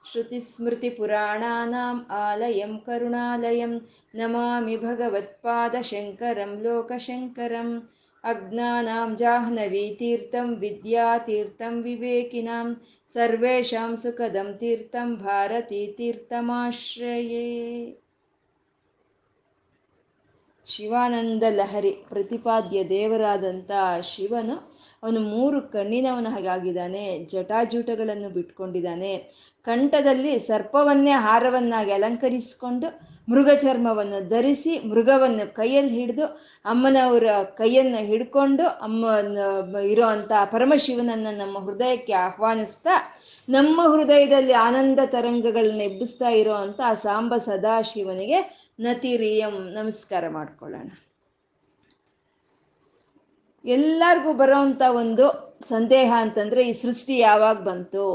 ಪರಂ ಬ್ರಹ್ಮ ತಸ್ಮೈ ಶ್ರೀ ಗುರವೇ ನಮಃ श्रुतिस्मृतिपुराणानाम् आलयं करुणालयं नमामि भगवत्पादशङ्करं लोकशङ्करम् अज्ञानां जाह्नवीतीर्थं विद्यातीर्थं विवेकिनां सर्वेषां सुखदं तीर्थं भारतीतीर्थमाश्रये ಶಿವಾನಂದ ಲಹರಿ ಪ್ರತಿಪಾದ್ಯ ದೇವರಾದಂಥ ಶಿವನು ಅವನು ಮೂರು ಕಣ್ಣಿನವನ ಹಾಗಾಗಿದ್ದಾನೆ, ಜಟಾಜೂಟಗಳನ್ನು ಬಿಟ್ಕೊಂಡಿದ್ದಾನೆ. ಕಂಠದಲ್ಲಿ ಸರ್ಪವನ್ನೇ ಹಾರವನ್ನಾಗಿ ಅಲಂಕರಿಸಿಕೊಂಡು ಮೃಗ ಚರ್ಮವನ್ನು ಧರಿಸಿ ಮೃಗವನ್ನು ಕೈಯಲ್ಲಿ ಹಿಡಿದು ಅಮ್ಮನವರ ಕೈಯನ್ನು ಹಿಡ್ಕೊಂಡು ಅಮ್ಮನ ಇರೋವಂಥ ಪರಮಶಿವನನ್ನು ನಮ್ಮ ಹೃದಯಕ್ಕೆ ಆಹ್ವಾನಿಸ್ತಾ, ನಮ್ಮ ಹೃದಯದಲ್ಲಿ ಆನಂದ ತರಂಗಗಳನ್ನ ಎಬ್ಬಿಸ್ತಾ ಇರೋ ಅಂಥ ಆ ಸಾಂಬ ಸದಾಶಿವನಿಗೆ ನತಿರಿಯಂ ನಮಸ್ಕಾರ ಮಾಡ್ಕೊಳ್ಳೋಣ. ಎಲ್ಲರಿಗೂ ಬರೋವಂಥ ಒಂದು ಸಂದೇಹ ಅಂತಂದರೆ ಈ ಸೃಷ್ಟಿ ಯಾವಾಗ ಬಂತು?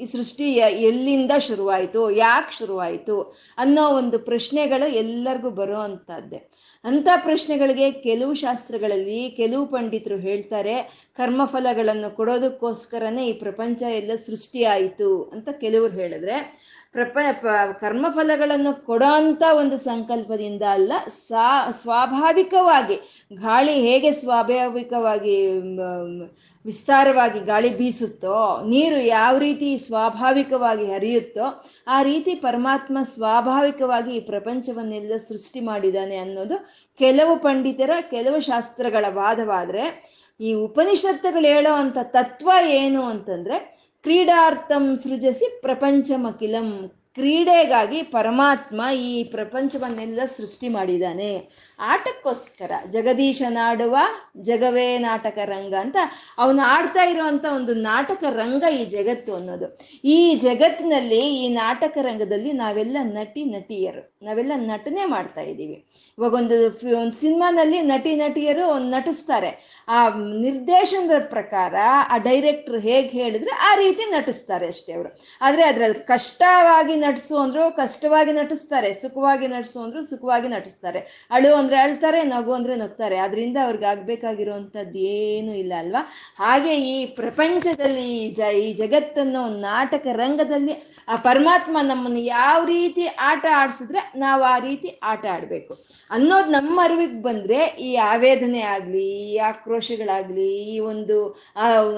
ಈ ಸೃಷ್ಟಿ ಎಲ್ಲಿಂದ ಶುರುವಾಯಿತು? ಯಾಕೆ ಶುರುವಾಯಿತು? ಅನ್ನೋ ಒಂದು ಪ್ರಶ್ನೆಗಳು ಎಲ್ಲರಿಗೂ ಬರೋ ಅಂಥದ್ದೇ. ಅಂಥ ಪ್ರಶ್ನೆಗಳಿಗೆ ಕೆಲವು ಶಾಸ್ತ್ರಗಳಲ್ಲಿ ಕೆಲವು ಪಂಡಿತರು ಹೇಳ್ತಾರೆ, ಕರ್ಮಫಲಗಳನ್ನು ಕೊಡೋದಕ್ಕೋಸ್ಕರನೇ ಈ ಪ್ರಪಂಚ ಎಲ್ಲ ಸೃಷ್ಟಿಯಾಯಿತು ಅಂತ ಕೆಲವರು ಹೇಳಿದ್ರೆ ಪ್ರಪ ಕರ್ಮಫಲಗಳನ್ನು ಕೊಡೋಂಥ ಒಂದು ಸಂಕಲ್ಪದಿಂದ ಅಲ್ಲ ಸಾ ಸ್ವಾಭಾವಿಕವಾಗಿ, ಗಾಳಿ ಹೇಗೆ ಸ್ವಾಭಾವಿಕವಾಗಿ ವಿಸ್ತಾರವಾಗಿ ಗಾಳಿ ಬೀಸುತ್ತೋ, ನೀರು ಯಾವ ರೀತಿ ಸ್ವಾಭಾವಿಕವಾಗಿ ಹರಿಯುತ್ತೋ, ಆ ರೀತಿ ಪರಮಾತ್ಮ ಸ್ವಾಭಾವಿಕವಾಗಿ ಈ ಪ್ರಪಂಚವನ್ನೆಲ್ಲ ಸೃಷ್ಟಿ ಮಾಡಿದ್ದಾನೆ ಅನ್ನೋದು ಕೆಲವು ಪಂಡಿತರ, ಕೆಲವು ಶಾಸ್ತ್ರಗಳ ವಾದವಾದರೆ, ಈ ಉಪನಿಷತ್ತುಗಳು ಹೇಳೋ ಅಂಥ ತತ್ವ ಏನು ಅಂತಂದರೆ ಕ್ರೀಡಾರ್ಥಂ ಸೃಜಿಸಿ ಪ್ರಪಂಚಮಖಿಲಂ. ಕ್ರೀಡೆಗಾಗಿ ಪರಮಾತ್ಮ ಈ ಪ್ರಪಂಚವನ್ನೆಲ್ಲ ಸೃಷ್ಟಿ ಮಾಡಿದ್ದಾನೆ. ಆಟಕ್ಕೋಸ್ಕರ ಜಗದೀಶನಾಡುವ ಜಗವೇ ನಾಟಕ ರಂಗ ಅಂತ ಅವನು ಆಡ್ತಾ ಇರುವಂತ ಒಂದು ನಾಟಕ ರಂಗ ಈ ಜಗತ್ತು ಅನ್ನೋದು. ಈ ಜಗತ್ತಿನಲ್ಲಿ ಈ ನಾಟಕ ರಂಗದಲ್ಲಿ ನಾವೆಲ್ಲ ನಟಿ ನಟಿಯರು. ನಾವೆಲ್ಲ ನಟನೆ ಮಾಡ್ತಾ ಇದ್ದೀವಿ. ಇವಾಗ ಒಂದು ಒಂದು ಸಿನಿಮಾನಲ್ಲಿ ನಟಿ ನಟಿಯರು ನಟಿಸ್ತಾರೆ. ಆ ನಿರ್ದೇಶನದ ಪ್ರಕಾರ ಆ ಡೈರೆಕ್ಟ್ರು ಹೇಗೆ ಹೇಳಿದ್ರೆ ಆ ರೀತಿ ನಟಿಸ್ತಾರೆ ಅಷ್ಟೇ ಅವರು. ಆದರೆ ಅದರಲ್ಲಿ ಕಷ್ಟವಾಗಿ ನಟಿಸು ಅಂದ್ರು ಕಷ್ಟವಾಗಿ ನಟಿಸ್ತಾರೆ, ಸುಖವಾಗಿ ನಟಿಸು ಅಂದ್ರು ಸುಖವಾಗಿ ನಟಿಸ್ತಾರೆ. ಅಳು ಅಂದ್ರೆ ಅಳ್ತಾರೆ, ನಗು ಅಂದ್ರೆ ನಗ್ತಾರೆ. ಅದರಿಂದ ಅವ್ರಿಗೆ ಆಗ್ಬೇಕಾಗಿರುವಂಥದ್ದು ಏನು ಇಲ್ಲ ಅಲ್ವಾ? ಹಾಗೆ ಈ ಪ್ರಪಂಚದಲ್ಲಿ ಜ, ಈ ಜಗತ್ತನ್ನು ನಾಟಕ ರಂಗದಲ್ಲಿ ಆ ಪರಮಾತ್ಮ ನಮ್ಮನ್ನು ಯಾವ ರೀತಿ ಆಟ ಆಡಿಸಿದ್ರೆ ನಾವು ಆ ರೀತಿ ಆಟ ಆಡಬೇಕು. ಅನ್ನೋದು ನಮ್ಮ ಅರಿವಿಗೆ ಬಂದರೆ ಈ ಆವೇದನೆ ಆಗಲಿ, ಈ ಆಕ್ರೋಶಗಳಾಗಲಿ, ಈ ಒಂದು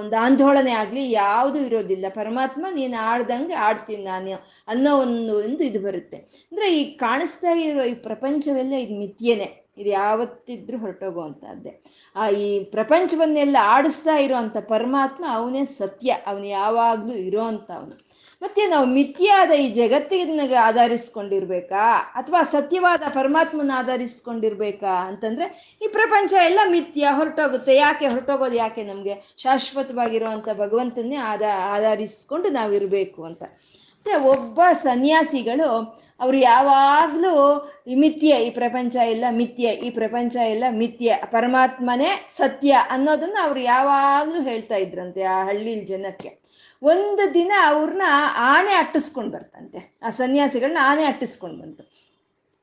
ಒಂದು ಆಂದೋಳನೆ ಆಗಲಿ ಯಾವುದು ಇರೋದಿಲ್ಲ. ಪರಮಾತ್ಮ ನೀನು ಆಡ್ದಂಗೆ ಆಡ್ತೀನಿ ನಾನು ಅನ್ನೋ ಒಂದು ಒಂದು ಇದು ಬರುತ್ತೆ. ಅಂದರೆ ಈ ಕಾಣಿಸ್ತಾ ಇರೋ ಈ ಪ್ರಪಂಚವೆಲ್ಲ ಇದು ಮಿತ್ಯನೇ ಇದು ಯಾವತ್ತಿದ್ರೂ ಹೊರಟೋಗುವಂಥದ್ದೇ. ಆ ಈ ಪ್ರಪಂಚವನ್ನೆಲ್ಲ ಆಡಿಸ್ತಾ ಇರೋವಂಥ ಪರಮಾತ್ಮ ಅವನೇ ಸತ್ಯ. ಅವನು ಯಾವಾಗಲೂ ಇರೋ ಅಂಥವನು ಮತ್ತೆ ನಾವು ಮಿಥ್ಯಾದ ಈ ಜಗತ್ತಿನ ಆಧರಿಸ್ಕೊಂಡಿರ್ಬೇಕಾ? ಅಥವಾ ಸತ್ಯವಾದ ಪರಮಾತ್ಮನ ಆಧರಿಸ್ಕೊಂಡಿರ್ಬೇಕಾ? ಅಂತಂದ್ರೆ ಈ ಪ್ರಪಂಚ ಎಲ್ಲ ಮಿಥ್ಯ, ಹೊರಟೋಗುತ್ತೆ. ಯಾಕೆ ಹೊರಟೋಗೋದು? ಯಾಕೆ ನಮಗೆ ಶಾಶ್ವತವಾಗಿರುವಂಥ ಭಗವಂತನ್ನೇ ಆದ ಆಧರಿಸ್ಕೊಂಡು ನಾವಿರಬೇಕು ಅಂತ. ಮತ್ತೆ ಒಬ್ಬ ಸನ್ಯಾಸಿಗಳು, ಅವ್ರು ಯಾವಾಗಲೂ ಈ ಮಿಥ್ಯ, ಈ ಪ್ರಪಂಚ ಎಲ್ಲ ಮಿಥ್ಯ, ಈ ಪ್ರಪಂಚ ಎಲ್ಲ ಮಿಥ್ಯ, ಪರಮಾತ್ಮನೇ ಸತ್ಯ ಅನ್ನೋದನ್ನು ಅವರು ಯಾವಾಗಲೂ ಹೇಳ್ತಾ ಇದ್ರಂತೆ ಆ ಹಳ್ಳಿ ಜನಕ್ಕೆ. ಒಂದು ದಿನ ಅವ್ರನ್ನ ಆನೆ ಅಟ್ಟಿಸ್ಕೊಂಡು ಬರ್ತಂತೆ ಆ ಸನ್ಯಾಸಿಗಳನ್ನ ಆನೆ ಅಟ್ಟಿಸ್ಕೊಂಡು ಬಂತು.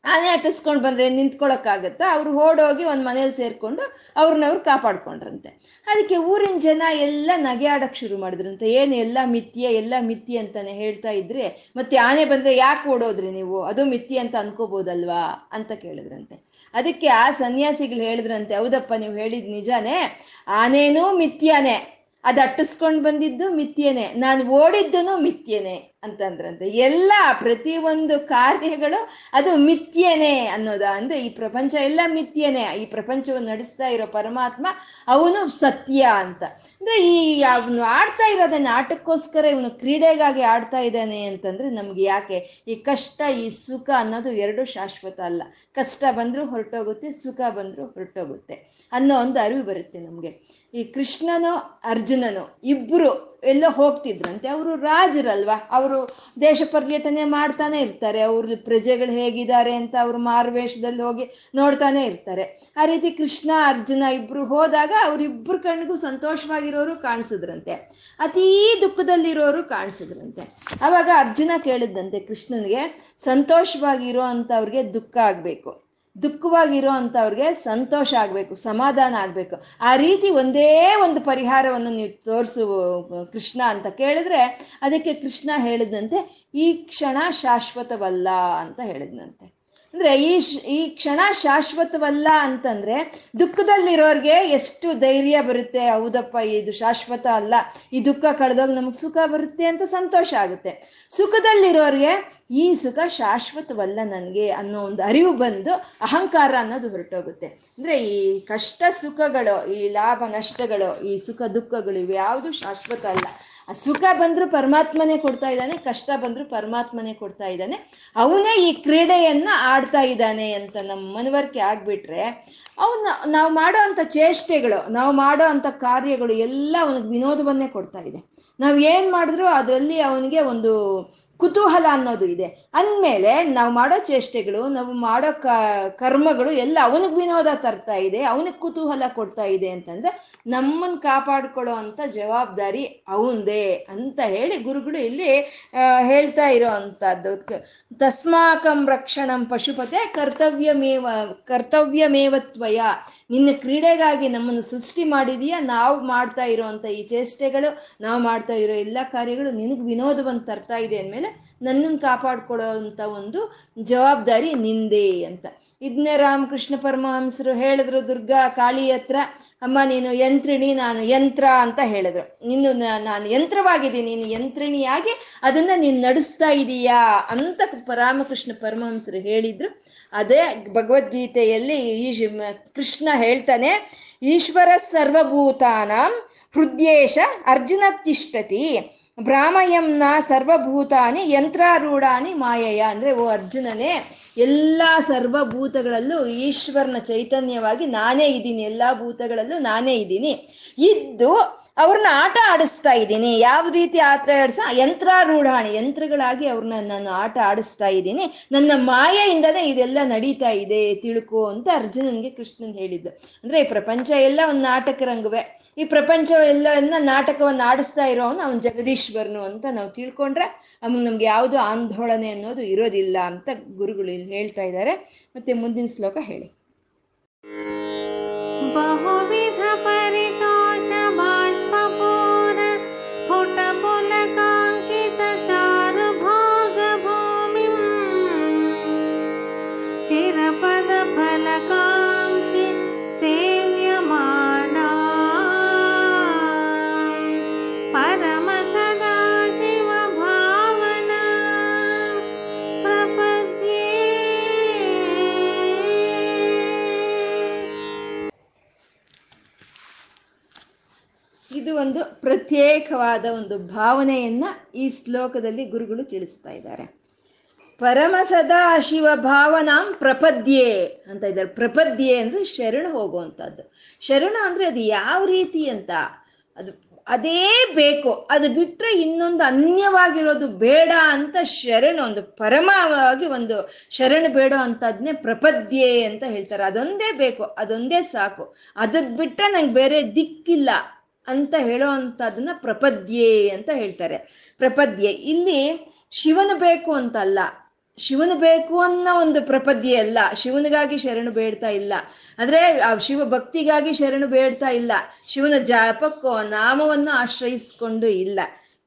ಆನೆ ಅಟ್ಟಿಸ್ಕೊಂಡು ಬಂದರೆ ನಿಂತ್ಕೊಳ್ಳೋಕ್ಕಾಗತ್ತಾ ಅವ್ರು ಓಡೋಗಿ ಒಂದು ಮನೇಲಿ ಸೇರಿಕೊಂಡು ಅವ್ರನ್ನ ಅವ್ರು ಕಾಪಾಡ್ಕೊಂಡ್ರಂತೆ. ಅದಕ್ಕೆ ಊರಿನ ಜನ ಎಲ್ಲ ನಗೆ ಆಡೋಕ್ಕೆ ಶುರು ಮಾಡಿದ್ರಂತೆ. ಏನು ಎಲ್ಲ ಮಿಥ್ಯೆ ಎಲ್ಲ ಮಿಥ್ಯೆ ಅಂತಾನೆ ಹೇಳ್ತಾ ಇದ್ರೆ ಮತ್ತೆ ಆನೆ ಬಂದರೆ ಯಾಕೆ ಓಡೋದ್ರಿ ನೀವು? ಅದು ಮಿಥ್ಯೆ ಅಂತ ಅನ್ಕೋಬೋದಲ್ವಾ ಅಂತ ಕೇಳಿದ್ರಂತೆ. ಅದಕ್ಕೆ ಆ ಸನ್ಯಾಸಿಗಳು ಹೇಳಿದ್ರಂತೆ, ಹೌದಪ್ಪ, ನೀವು ಹೇಳಿದ ನಿಜಾನೇ, ಆನೇನೂ ಮಿಥ್ಯಾನೇ. ಅದು ಅಟ್ಟಿಸ್ಕೊಂಡು ಬಂದಿದ್ದು ಮಿಥ್ಯನೇ. ನಾನು ಓಡಿದ್ದು ಮಿಥ್ಯನೇ ಅಂತಂದ್ರಂತೆ. ಎಲ್ಲ ಪ್ರತಿಯೊಂದು ಕಾರ್ಯಗಳು ಅದು ಮಿಥ್ಯನೇ ಅನ್ನೋದ? ಅಂದ್ರೆ ಈ ಪ್ರಪಂಚ ಎಲ್ಲ ಮಿಥ್ಯನೇ. ಈ ಪ್ರಪಂಚವನ್ನು ನಡೆಸ್ತಾ ಇರೋ ಪರಮಾತ್ಮ ಅವನು ಸತ್ಯ ಅಂತ. ಅಂದ್ರೆ ಈ ಅವನು ಆಡ್ತಾ ಇರೋದನ್ನು ಆಟಕ್ಕೋಸ್ಕರ ಇವನು ಕ್ರೀಡೆಗಾಗಿ ಆಡ್ತಾ ಇದ್ದಾನೆ ಅಂತಂದ್ರೆ ನಮ್ಗೆ ಯಾಕೆ? ಈ ಕಷ್ಟ, ಈ ಸುಖ ಅನ್ನೋದು ಎರಡು ಶಾಶ್ವತ ಅಲ್ಲ. ಕಷ್ಟ ಬಂದರೂ ಹೊರಟೋಗುತ್ತೆ, ಸುಖ ಬಂದರೂ ಹೊರಟೋಗುತ್ತೆ ಅನ್ನೋ ಒಂದು ಅರಿವು ಬರುತ್ತೆ ನಮಗೆ. ಈ ಕೃಷ್ಣನು, ಅರ್ಜುನನು ಇಬ್ಬರು ಎಲ್ಲೋ ಹೋಗ್ತಿದ್ರಂತೆ. ಅವರು ರಾಜರಲ್ವಾ? ಅವರು ದೇಶ ಪರ್ಯಟನೆ ಮಾಡ್ತಾನೆ ಇರ್ತಾರೆ. ಅವ್ರ ಪ್ರಜೆಗಳು ಹೇಗಿದ್ದಾರೆ ಅಂತ ಅವರು ಮಾರುವೇಷದಲ್ಲಿ ಹೋಗಿ ನೋಡ್ತಾನೆ ಇರ್ತಾರೆ. ಆ ರೀತಿ ಕೃಷ್ಣ, ಅರ್ಜುನ ಇಬ್ರು ಹೋದಾಗ ಅವ್ರಿಬ್ರು ಕಣ್ಣಿಗೂ ಸಂತೋಷವಾಗಿರೋರು ಕಾಣಿಸಿದ್ರಂತೆ. ಅತೀ ದುಃಖದಲ್ಲಿರೋರು ಕಾಣಿಸಿದ್ರಂತೆ. ಅವಾಗ ಅರ್ಜುನ ಕೇಳಿದ್ದಂತೆ ಕೃಷ್ಣನಿಗೆ, ಸಂತೋಷವಾಗಿರೋ ಅಂಥವ್ರಿಗೆ ದುಃಖ ಆಗಬೇಕು. ದುಃಖವಾಗಿರೋ ಅಂಥವ್ರಿಗೆ ಸಂತೋಷ ಆಗಬೇಕು, ಸಮಾಧಾನ ಆಗಬೇಕು. ಆ ರೀತಿ ಒಂದೇ ಒಂದು ಪರಿಹಾರವನ್ನು ನೀವು ತೋರಿಸು, ಕೃಷ್ಣ ಅಂತ ಕೇಳಿದ್ರೆ ಅದಕ್ಕೆ ಕೃಷ್ಣ ಹೇಳಿದಂತೆ ಈ ಕ್ಷಣ ಶಾಶ್ವತವಲ್ಲ ಅಂತ ಹೇಳಿದ್ನಂತೆ ಅಂದ್ರೆ ಈ ಈ ಕ್ಷಣ ಶಾಶ್ವತವಲ್ಲ ಅಂತಂದ್ರೆ ದುಃಖದಲ್ಲಿರೋರ್ಗೆ ಎಷ್ಟು ಧೈರ್ಯ ಬರುತ್ತೆ, ಹೌದಪ್ಪ, ಇದು ಶಾಶ್ವತ ಅಲ್ಲ, ಈ ದುಃಖ ಕಳೆದೋಗಿ ನಮಗೆ ಸುಖ ಬರುತ್ತೆ ಅಂತ ಸಂತೋಷ ಆಗುತ್ತೆ. ಸುಖದಲ್ಲಿರೋರ್ಗೆ ಈ ಸುಖ ಶಾಶ್ವತವಲ್ಲ ನನಗೆ ಅನ್ನೋ ಒಂದು ಅರಿವು ಬಂದು ಅಹಂಕಾರ ಅನ್ನೋದು ಹೊರಟೋಗುತ್ತೆ. ಅಂದ್ರೆ ಈ ಕಷ್ಟ ಸುಖಗಳು, ಈ ಲಾಭ ನಷ್ಟಗಳು, ಈ ಸುಖ ದುಃಖಗಳು ಇವ್ಯಾವುದು ಶಾಶ್ವತ ಅಲ್ಲ. ಸುಖ ಬಂದ್ರು ಪರಮಾತ್ಮನೇ ಕೊಡ್ತಾ ಇದ್ದಾನೆ, ಕಷ್ಟ ಬಂದ್ರು ಪರಮಾತ್ಮನೇ ಕೊಡ್ತಾ ಇದ್ದಾನೆ. ಅವನೇ ಈ ಕ್ರೀಡೆಯನ್ನ ಆಡ್ತಾ ಇದ್ದಾನೆ ಅಂತ ನಮ್ಮ ಮನವರಿಕೆ ಆಗ್ಬಿಟ್ರೆ ಅವನ್ನ ನಾವು ಮಾಡೋ ಅಂಥ ಚೇಷ್ಟೆಗಳು, ನಾವು ಮಾಡೋ ಅಂಥ ಕಾರ್ಯಗಳು ಎಲ್ಲ ಅವನಿಗೆ ವಿನೋದವನ್ನೇ ಕೊಡ್ತಾ ಇದೆ. ನಾವು ಏನು ಮಾಡಿದ್ರು ಅದರಲ್ಲಿ ಅವನಿಗೆ ಒಂದು ಕುತೂಹಲ ಅನ್ನೋದು ಇದೆ. ಅಂದಮೇಲೆ ನಾವು ಮಾಡೋ ಚೇಷ್ಟೆಗಳು, ನಾವು ಮಾಡೋ ಕರ್ಮಗಳು ಎಲ್ಲ ಅವನಿಗೆ ವಿನೋದ ತರ್ತಾ ಇದೆ, ಅವನಿಗೆ ಕುತೂಹಲ ಕೊಡ್ತಾ ಇದೆ ಅಂತಂದ್ರೆ ನಮ್ಮನ್ನು ಕಾಪಾಡ್ಕೊಳ್ಳೋ ಅಂತ ಜವಾಬ್ದಾರಿ ಅವಂದೇ ಅಂತ ಹೇಳಿ ಗುರುಗಳು ಇಲ್ಲಿ ಹೇಳ್ತಾ ಇರೋ ಅಂಥದ್ದು. ತಸ್ಮಾಕಂ ರಕ್ಷಣಂ ಪಶುಪತೆ ಕರ್ತವ್ಯಮೇವ ಕರ್ತವ್ಯಮೇವತ್ವಯ ನಿನ್ನ ಕ್ರೀಡೆಗಾಗಿ ನಮ್ಮನ್ನು ಸೃಷ್ಟಿ ಮಾಡಿದೀಯ, ನಾವು ಮಾಡ್ತಾ ಇರೋವಂಥ ಈ ಚೇಷ್ಟೆಗಳು, ನಾವು ಮಾಡ್ತಾ ಇರೋ ಎಲ್ಲ ಕಾರ್ಯಗಳು ನಿನಗೆ ವಿನೋದವನ್ನು ತರ್ತಾ ಇದೆ ಅಂದಮೇಲೆ ನನ್ನನ್ನು ಕಾಪಾಡ್ಕೊಳ್ಳೋ ಅಂತ ಒಂದು ಜವಾಬ್ದಾರಿ ನಿಂದೆ ಅಂತ. ಇದನ್ನೇ ರಾಮಕೃಷ್ಣ ಪರಮಹಂಸರು ಹೇಳಿದ್ರು, ದುರ್ಗಾ, ಕಾಳಿ ಹತ್ರ, ಅಮ್ಮ ನೀನು ಯಂತ್ರಿಣಿ, ನಾನು ಯಂತ್ರ ಅಂತ ಹೇಳಿದ್ರು. ನೀನು ನಾನು ಯಂತ್ರವಾಗಿದ್ದೀನಿ, ನೀನು ಯಂತ್ರಿಣಿಯಾಗಿ ಅದನ್ನ ನೀನು ನಡೆಸ್ತಾ ಇದೀಯಾ ಅಂತ ರಾಮಕೃಷ್ಣ ಪರಮಹಂಸರು ಹೇಳಿದ್ರು. ಅದೇ ಭಗವದ್ಗೀತೆಯಲ್ಲಿ ಈ ಕೃಷ್ಣ ಹೇಳ್ತಾನೆ, ಈಶ್ವರ ಸರ್ವಭೂತಾನಾಂ ಹೃದ್ಯೇಶ ಅರ್ಜುನ ತಿಷ್ಟತಿ ಭ್ರಾಮಯಂನ ಸರ್ವಭೂತಾನಿ ಯಂತ್ರಾರೂಢಾನಿ ಮಾಯಯ. ಅಂದ್ರೆ ಓ ಅರ್ಜುನನೇ, ಎಲ್ಲ ಸರ್ವಭೂತಗಳಲ್ಲೂ ಈಶ್ವರನ ಚೈತನ್ಯವಾಗಿ ನಾನೇ ಇದ್ದೀನಿ. ಎಲ್ಲ ಭೂತಗಳಲ್ಲೂ ನಾನೇ ಇದ್ದೀನಿ. ಇದ್ದು ಅವ್ರನ್ನ ಆಟ ಆಡಿಸ್ತಾ ಇದ್ದೀನಿ. ಯಾವ ರೀತಿ ಆಟ ಆಡಿಸ, ಯಂತ್ರಾರೂಢಾಣಿ, ಯಂತ್ರಗಳಾಗಿ ಅವ್ರನ್ನ ನಾನು ಆಟ ಆಡಿಸ್ತಾ ಇದ್ದೀನಿ. ನನ್ನ ಮಾಯೆಯಿಂದನೇ ಇದೆಲ್ಲ ನಡೀತಾ ಇದೆ, ತಿಳ್ಕೊ ಅಂತ ಅರ್ಜುನನ್ಗೆ ಕೃಷ್ಣನ್ ಹೇಳಿದ್ದು. ಅಂದ್ರೆ ಈ ಪ್ರಪಂಚ ಎಲ್ಲ ಒಂದು ನಾಟಕ ರಂಗವೇ. ಈ ಪ್ರಪಂಚ ಎಲ್ಲವನ್ನ ನಾಟಕವನ್ನು ಆಡಿಸ್ತಾ ಇರೋನು ಅವನು ಜಗದೀಶ್ವರನು ಅಂತ ನಾವು ತಿಳ್ಕೊಂಡ್ರೆ ಅವನು ನಮ್ಗೆ ಯಾವುದು ಆಂದೋಳನೆ ಅನ್ನೋದು ಇರೋದಿಲ್ಲ ಅಂತ ಗುರುಗಳು ಇಲ್ಲಿ ಹೇಳ್ತಾ ಇದ್ದಾರೆ. ಮತ್ತೆ ಮುಂದಿನ ಶ್ಲೋಕ ಹೇಳಿ. ಒಂದು ಪ್ರತ್ಯೇಕವಾದ ಒಂದು ಭಾವನೆಯನ್ನ ಈ ಶ್ಲೋಕದಲ್ಲಿ ಗುರುಗಳು ತಿಳಿಸ್ತಾ ಇದ್ದಾರೆ. ಪರಮ ಸದಾ ಶಿವ ಭಾವನಾಂ ಪ್ರಪದ್ಯೆ ಅಂತ ಇದ್ದಾರೆ. ಪ್ರಪದ್ಯೆ ಅಂದ್ರೆ ಶರಣ ಹೋಗುವಂಥದ್ದು ಶರಣ ಅಂದ್ರೆ ಅದು ಯಾವ ರೀತಿ ಅಂತ? ಅದು ಅದೇ ಬೇಕು. ಅದು ಬಿಟ್ಟರೆ ಇನ್ನೊಂದು ಅನ್ಯವಾಗಿರೋದು ಬೇಡ ಅಂತ ಶರಣ, ಒಂದು ಪರಮವಾಗಿ ಒಂದು ಶರಣ ಬೇಡ ಅಂತದ್ನೇ ಪ್ರಪದ್ಯೆ ಅಂತ ಹೇಳ್ತಾರೆ. ಅದೊಂದೇ ಬೇಕು, ಅದೊಂದೇ ಸಾಕು. ಅದಕ್ಕೆ ಬಿಟ್ಟರೆ ನಂಗೆ ಬೇರೆ ದಿಕ್ಕಿಲ್ಲ. ಅಂತ ಹೇಳೋ ಅಂಥದ್ದನ್ನ ಪ್ರಪದ್ಯೆ ಅಂತ ಹೇಳ್ತಾರೆ. ಪ್ರಪದ್ಯೆ. ಇಲ್ಲಿ ಶಿವನು ಬೇಕು ಅಂತಲ್ಲ. ಶಿವನು ಬೇಕು ಅನ್ನೋ ಒಂದು ಪ್ರಪದ್ಯೆ ಅಲ್ಲ. ಶಿವನಿಗಾಗಿ ಶರಣು ಬೇಡ್ತಾ ಇಲ್ಲ. ಅಂದ್ರೆ ಶಿವ ಭಕ್ತಿಗಾಗಿ ಶರಣು ಬೇಡ್ತಾ ಇಲ್ಲ. ಶಿವನ ಜಾಪಕ್ಕೋ ನಾಮವನ್ನು ಆಶ್ರಯಿಸಿಕೊಂಡು ಇಲ್ಲ.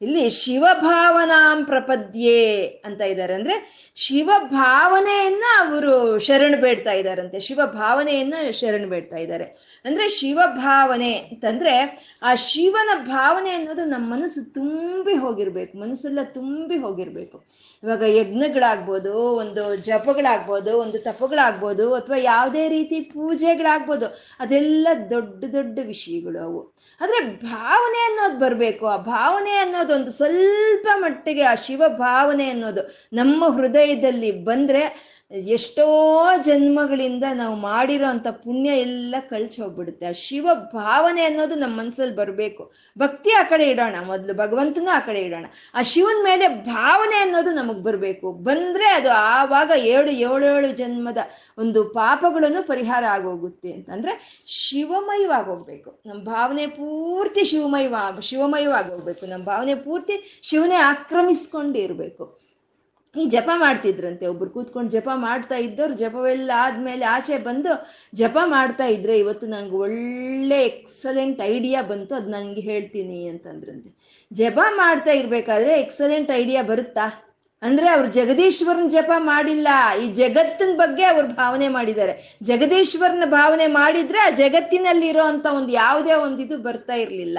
ಇಲ್ಲಿ ಶಿವಭಾವನಾಂ ಪ್ರಪದ್ಯೆ ಅಂತ ಇದ್ದಾರೆ ಅಂದ್ರೆ ಶಿವ ಭಾವನೆಯನ್ನ ಅವರು ಶರಣ ಬೇಡ್ತಾ ಇದ್ದಾರಂತೆ ಶಿವ ಭಾವನೆಯನ್ನ ಶರಣ ಬೇಡ್ತಾ ಇದ್ದಾರೆ ಅಂದ್ರೆ ಶಿವ ಭಾವನೆ ಅಂತಂದ್ರೆ ಆ ಶಿವನ ಭಾವನೆ ಅನ್ನೋದು ನಮ್ಮ ಮನಸ್ಸು ತುಂಬಿ ಹೋಗಿರ್ಬೇಕು. ಮನಸ್ಸೆಲ್ಲ ತುಂಬಿ ಹೋಗಿರ್ಬೇಕು. ಇವಾಗ ಯಜ್ಞಗಳಾಗ್ಬೋದು, ಒಂದು ಜಪಗಳಾಗ್ಬೋದು, ಒಂದು ತಪಗಳಾಗ್ಬೋದು, ಅಥವಾ ಯಾವುದೇ ರೀತಿ ಪೂಜೆಗಳಾಗ್ಬೋದು, ಅದೆಲ್ಲ ದೊಡ್ಡ ದೊಡ್ಡ ವಿಷಯಗಳು ಅವು. ಆದ್ರೆ ಭಾವನೆ ಅನ್ನೋದು ಬರಬೇಕು. ಆ ಭಾವನೆ ಅನ್ನೋದೊಂದು ಸ್ವಲ್ಪ ಮಟ್ಟಿಗೆ ಆ ಶಿವ ಭಾವನೆ ಅನ್ನೋದು ನಮ್ಮ ಹೃದಯದಲ್ಲಿ ಬಂದ್ರೆ ಎಷ್ಟೋ ಜನ್ಮಗಳಿಂದ ನಾವು ಮಾಡಿರೋ ಅಂಥ ಪುಣ್ಯ ಎಲ್ಲ ಕಳ್ಸಿ ಹೋಗ್ಬಿಡುತ್ತೆ. ಆ ಶಿವ ಭಾವನೆ ಅನ್ನೋದು ನಮ್ಮ ಮನಸ್ಸಲ್ಲಿ ಬರಬೇಕು. ಭಕ್ತಿ ಆ ಕಡೆ ಇಡೋಣ, ಮೊದಲು ಭಗವಂತನ ಆ ಕಡೆ ಇಡೋಣ. ಆ ಶಿವನ ಮೇಲೆ ಭಾವನೆ ಅನ್ನೋದು ನಮಗೆ ಬರಬೇಕು. ಬಂದ್ರೆ ಅದು ಆವಾಗ ಏಳು ಏಳು ಏಳು ಜನ್ಮದ ಒಂದು ಪಾಪಗಳನ್ನು ಪರಿಹಾರ ಆಗೋಗುತ್ತೆ ಅಂತಂದ್ರೆ ಶಿವಮಯವಾಗೋಗ್ಬೇಕು ನಮ್ಮ ಭಾವನೆ ಪೂರ್ತಿ ಶಿವಮಯವ ಶಿವಮಯವಾಗೋಗ್ಬೇಕು ನಮ್ಮ ಭಾವನೆ ಪೂರ್ತಿ ಶಿವನೇ ಆಕ್ರಮಿಸ್ಕೊಂಡೇ ಇರಬೇಕು ಈ ಜಪ ಮಾಡ್ತಿದ್ರಂತೆ. ಒಬ್ರು ಕೂತ್ಕೊಂಡು ಜಪ ಮಾಡ್ತಾ ಇದ್ದವ್ರು ಜಪವೆಲ್ಲ ಆದ್ಮೇಲೆ ಆಚೆ ಬಂದು ಜಪ ಮಾಡ್ತಾ ಇದ್ರೆ ಇವತ್ತು ನಂಗೆ ಒಳ್ಳೆ ಎಕ್ಸಲೆಂಟ್ ಐಡಿಯಾ ಬಂತು, ಅದು ನನಗೆ ಹೇಳ್ತೀನಿ ಅಂತಂದ್ರಂತೆ. ಜಪ ಮಾಡ್ತಾ ಇರ್ಬೇಕಾದ್ರೆ ಎಕ್ಸಲೆಂಟ್ ಐಡಿಯಾ ಬರುತ್ತಾ? ಅಂದ್ರೆ ಅವ್ರು ಜಗದೀಶ್ವರನ ಜಪ ಮಾಡಿಲ್ಲ. ಈ ಜಗತ್ತಿನ ಬಗ್ಗೆ ಅವ್ರು ಭಾವನೆ ಮಾಡಿದ್ದಾರೆ. ಜಗದೀಶ್ವರನ ಭಾವನೆ ಮಾಡಿದ್ರೆ ಆ ಜಗತ್ತಿನಲ್ಲಿ ಇರೋಂಥ ಒಂದು ಯಾವುದೇ ಒಂದು ಇದು ಬರ್ತಾ ಇರಲಿಲ್ಲ.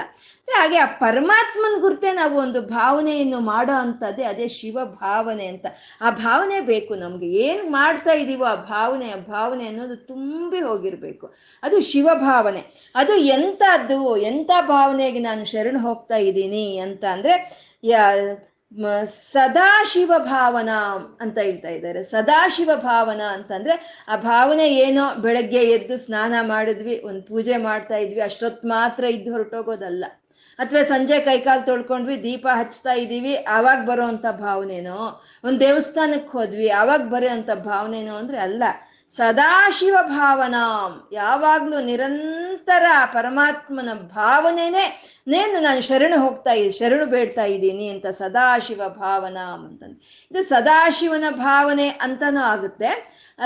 ಹಾಗೆ ಆ ಪರಮಾತ್ಮನ ಗುರ್ತೆ ನಾವು ಒಂದು ಭಾವನೆಯನ್ನು ಮಾಡೋ ಅಂಥದ್ದೇ ಅದೇ ಶಿವ ಭಾವನೆ ಅಂತ. ಆ ಭಾವನೆ ಬೇಕು ನಮ್ಗೆ. ಏನ್ ಮಾಡ್ತಾ ಇದೀವೋ ಆ ಭಾವನೆ ಆ ಭಾವನೆ ಅನ್ನೋದು ತುಂಬಿ ಹೋಗಿರ್ಬೇಕು. ಅದು ಶಿವ ಭಾವನೆ. ಅದು ಎಂಥದ್ದು ಎಂಥ ಭಾವನೆಗೆ ನಾನು ಶರಣ ಹೋಗ್ತಾ ಇದ್ದೀನಿ ಅಂತ ಅಂದ್ರೆ ಸದಾಶಿವ ಭಾವನಾ ಅಂತ ಹೇಳ್ತಾ ಇದ್ದಾರೆ. ಸದಾಶಿವ ಭಾವನಾ ಅಂತಂದ್ರೆ ಆ ಭಾವನೆ ಏನೋ ಬೆಳಗ್ಗೆ ಎದ್ದು ಸ್ನಾನ ಮಾಡಿದ್ವಿ, ಒಂದು ಪೂಜೆ ಮಾಡ್ತಾ ಇದ್ವಿ ಅಷ್ಟೊತ್ತು ಮಾತ್ರ ಇದ್ದು ಹೊರಟೋಗೋದಲ್ಲ. ಅಥವಾ ಸಂಜೆ ಕೈಕಾಲು ತೊಳ್ಕೊಂಡ್ವಿ, ದೀಪ ಹಚ್ತಾ ಇದ್ದೀವಿ, ಆವಾಗ ಬರೋ ಅಂಥ ಭಾವನೆನೋ, ಒಂದು ದೇವಸ್ಥಾನಕ್ಕೆ ಹೋದ್ವಿ, ಆವಾಗ ಬರೋ ಅಂಥ ಭಾವನೆನೋ ಅಂದ್ರೆ ಅಲ್ಲ. ಸದಾಶಿವ ಭಾವನಾ ಯಾವಾಗ್ಲೂ ನಿರಂತರ ಪರಮಾತ್ಮನ ಭಾವನೆನೇ ನೇನು ನಾನು ಶರಣು ಹೋಗ್ತಾ ಇದ್ದೀನಿ ಶರಣು ಬೇಡ್ತಾ ಇದ್ದೀನಿ ಅಂತ ಸದಾಶಿವ ಭಾವನಾ ಅಂತಂದು. ಇದು ಸದಾಶಿವನ ಭಾವನೆ ಅಂತನೂ ಆಗುತ್ತೆ.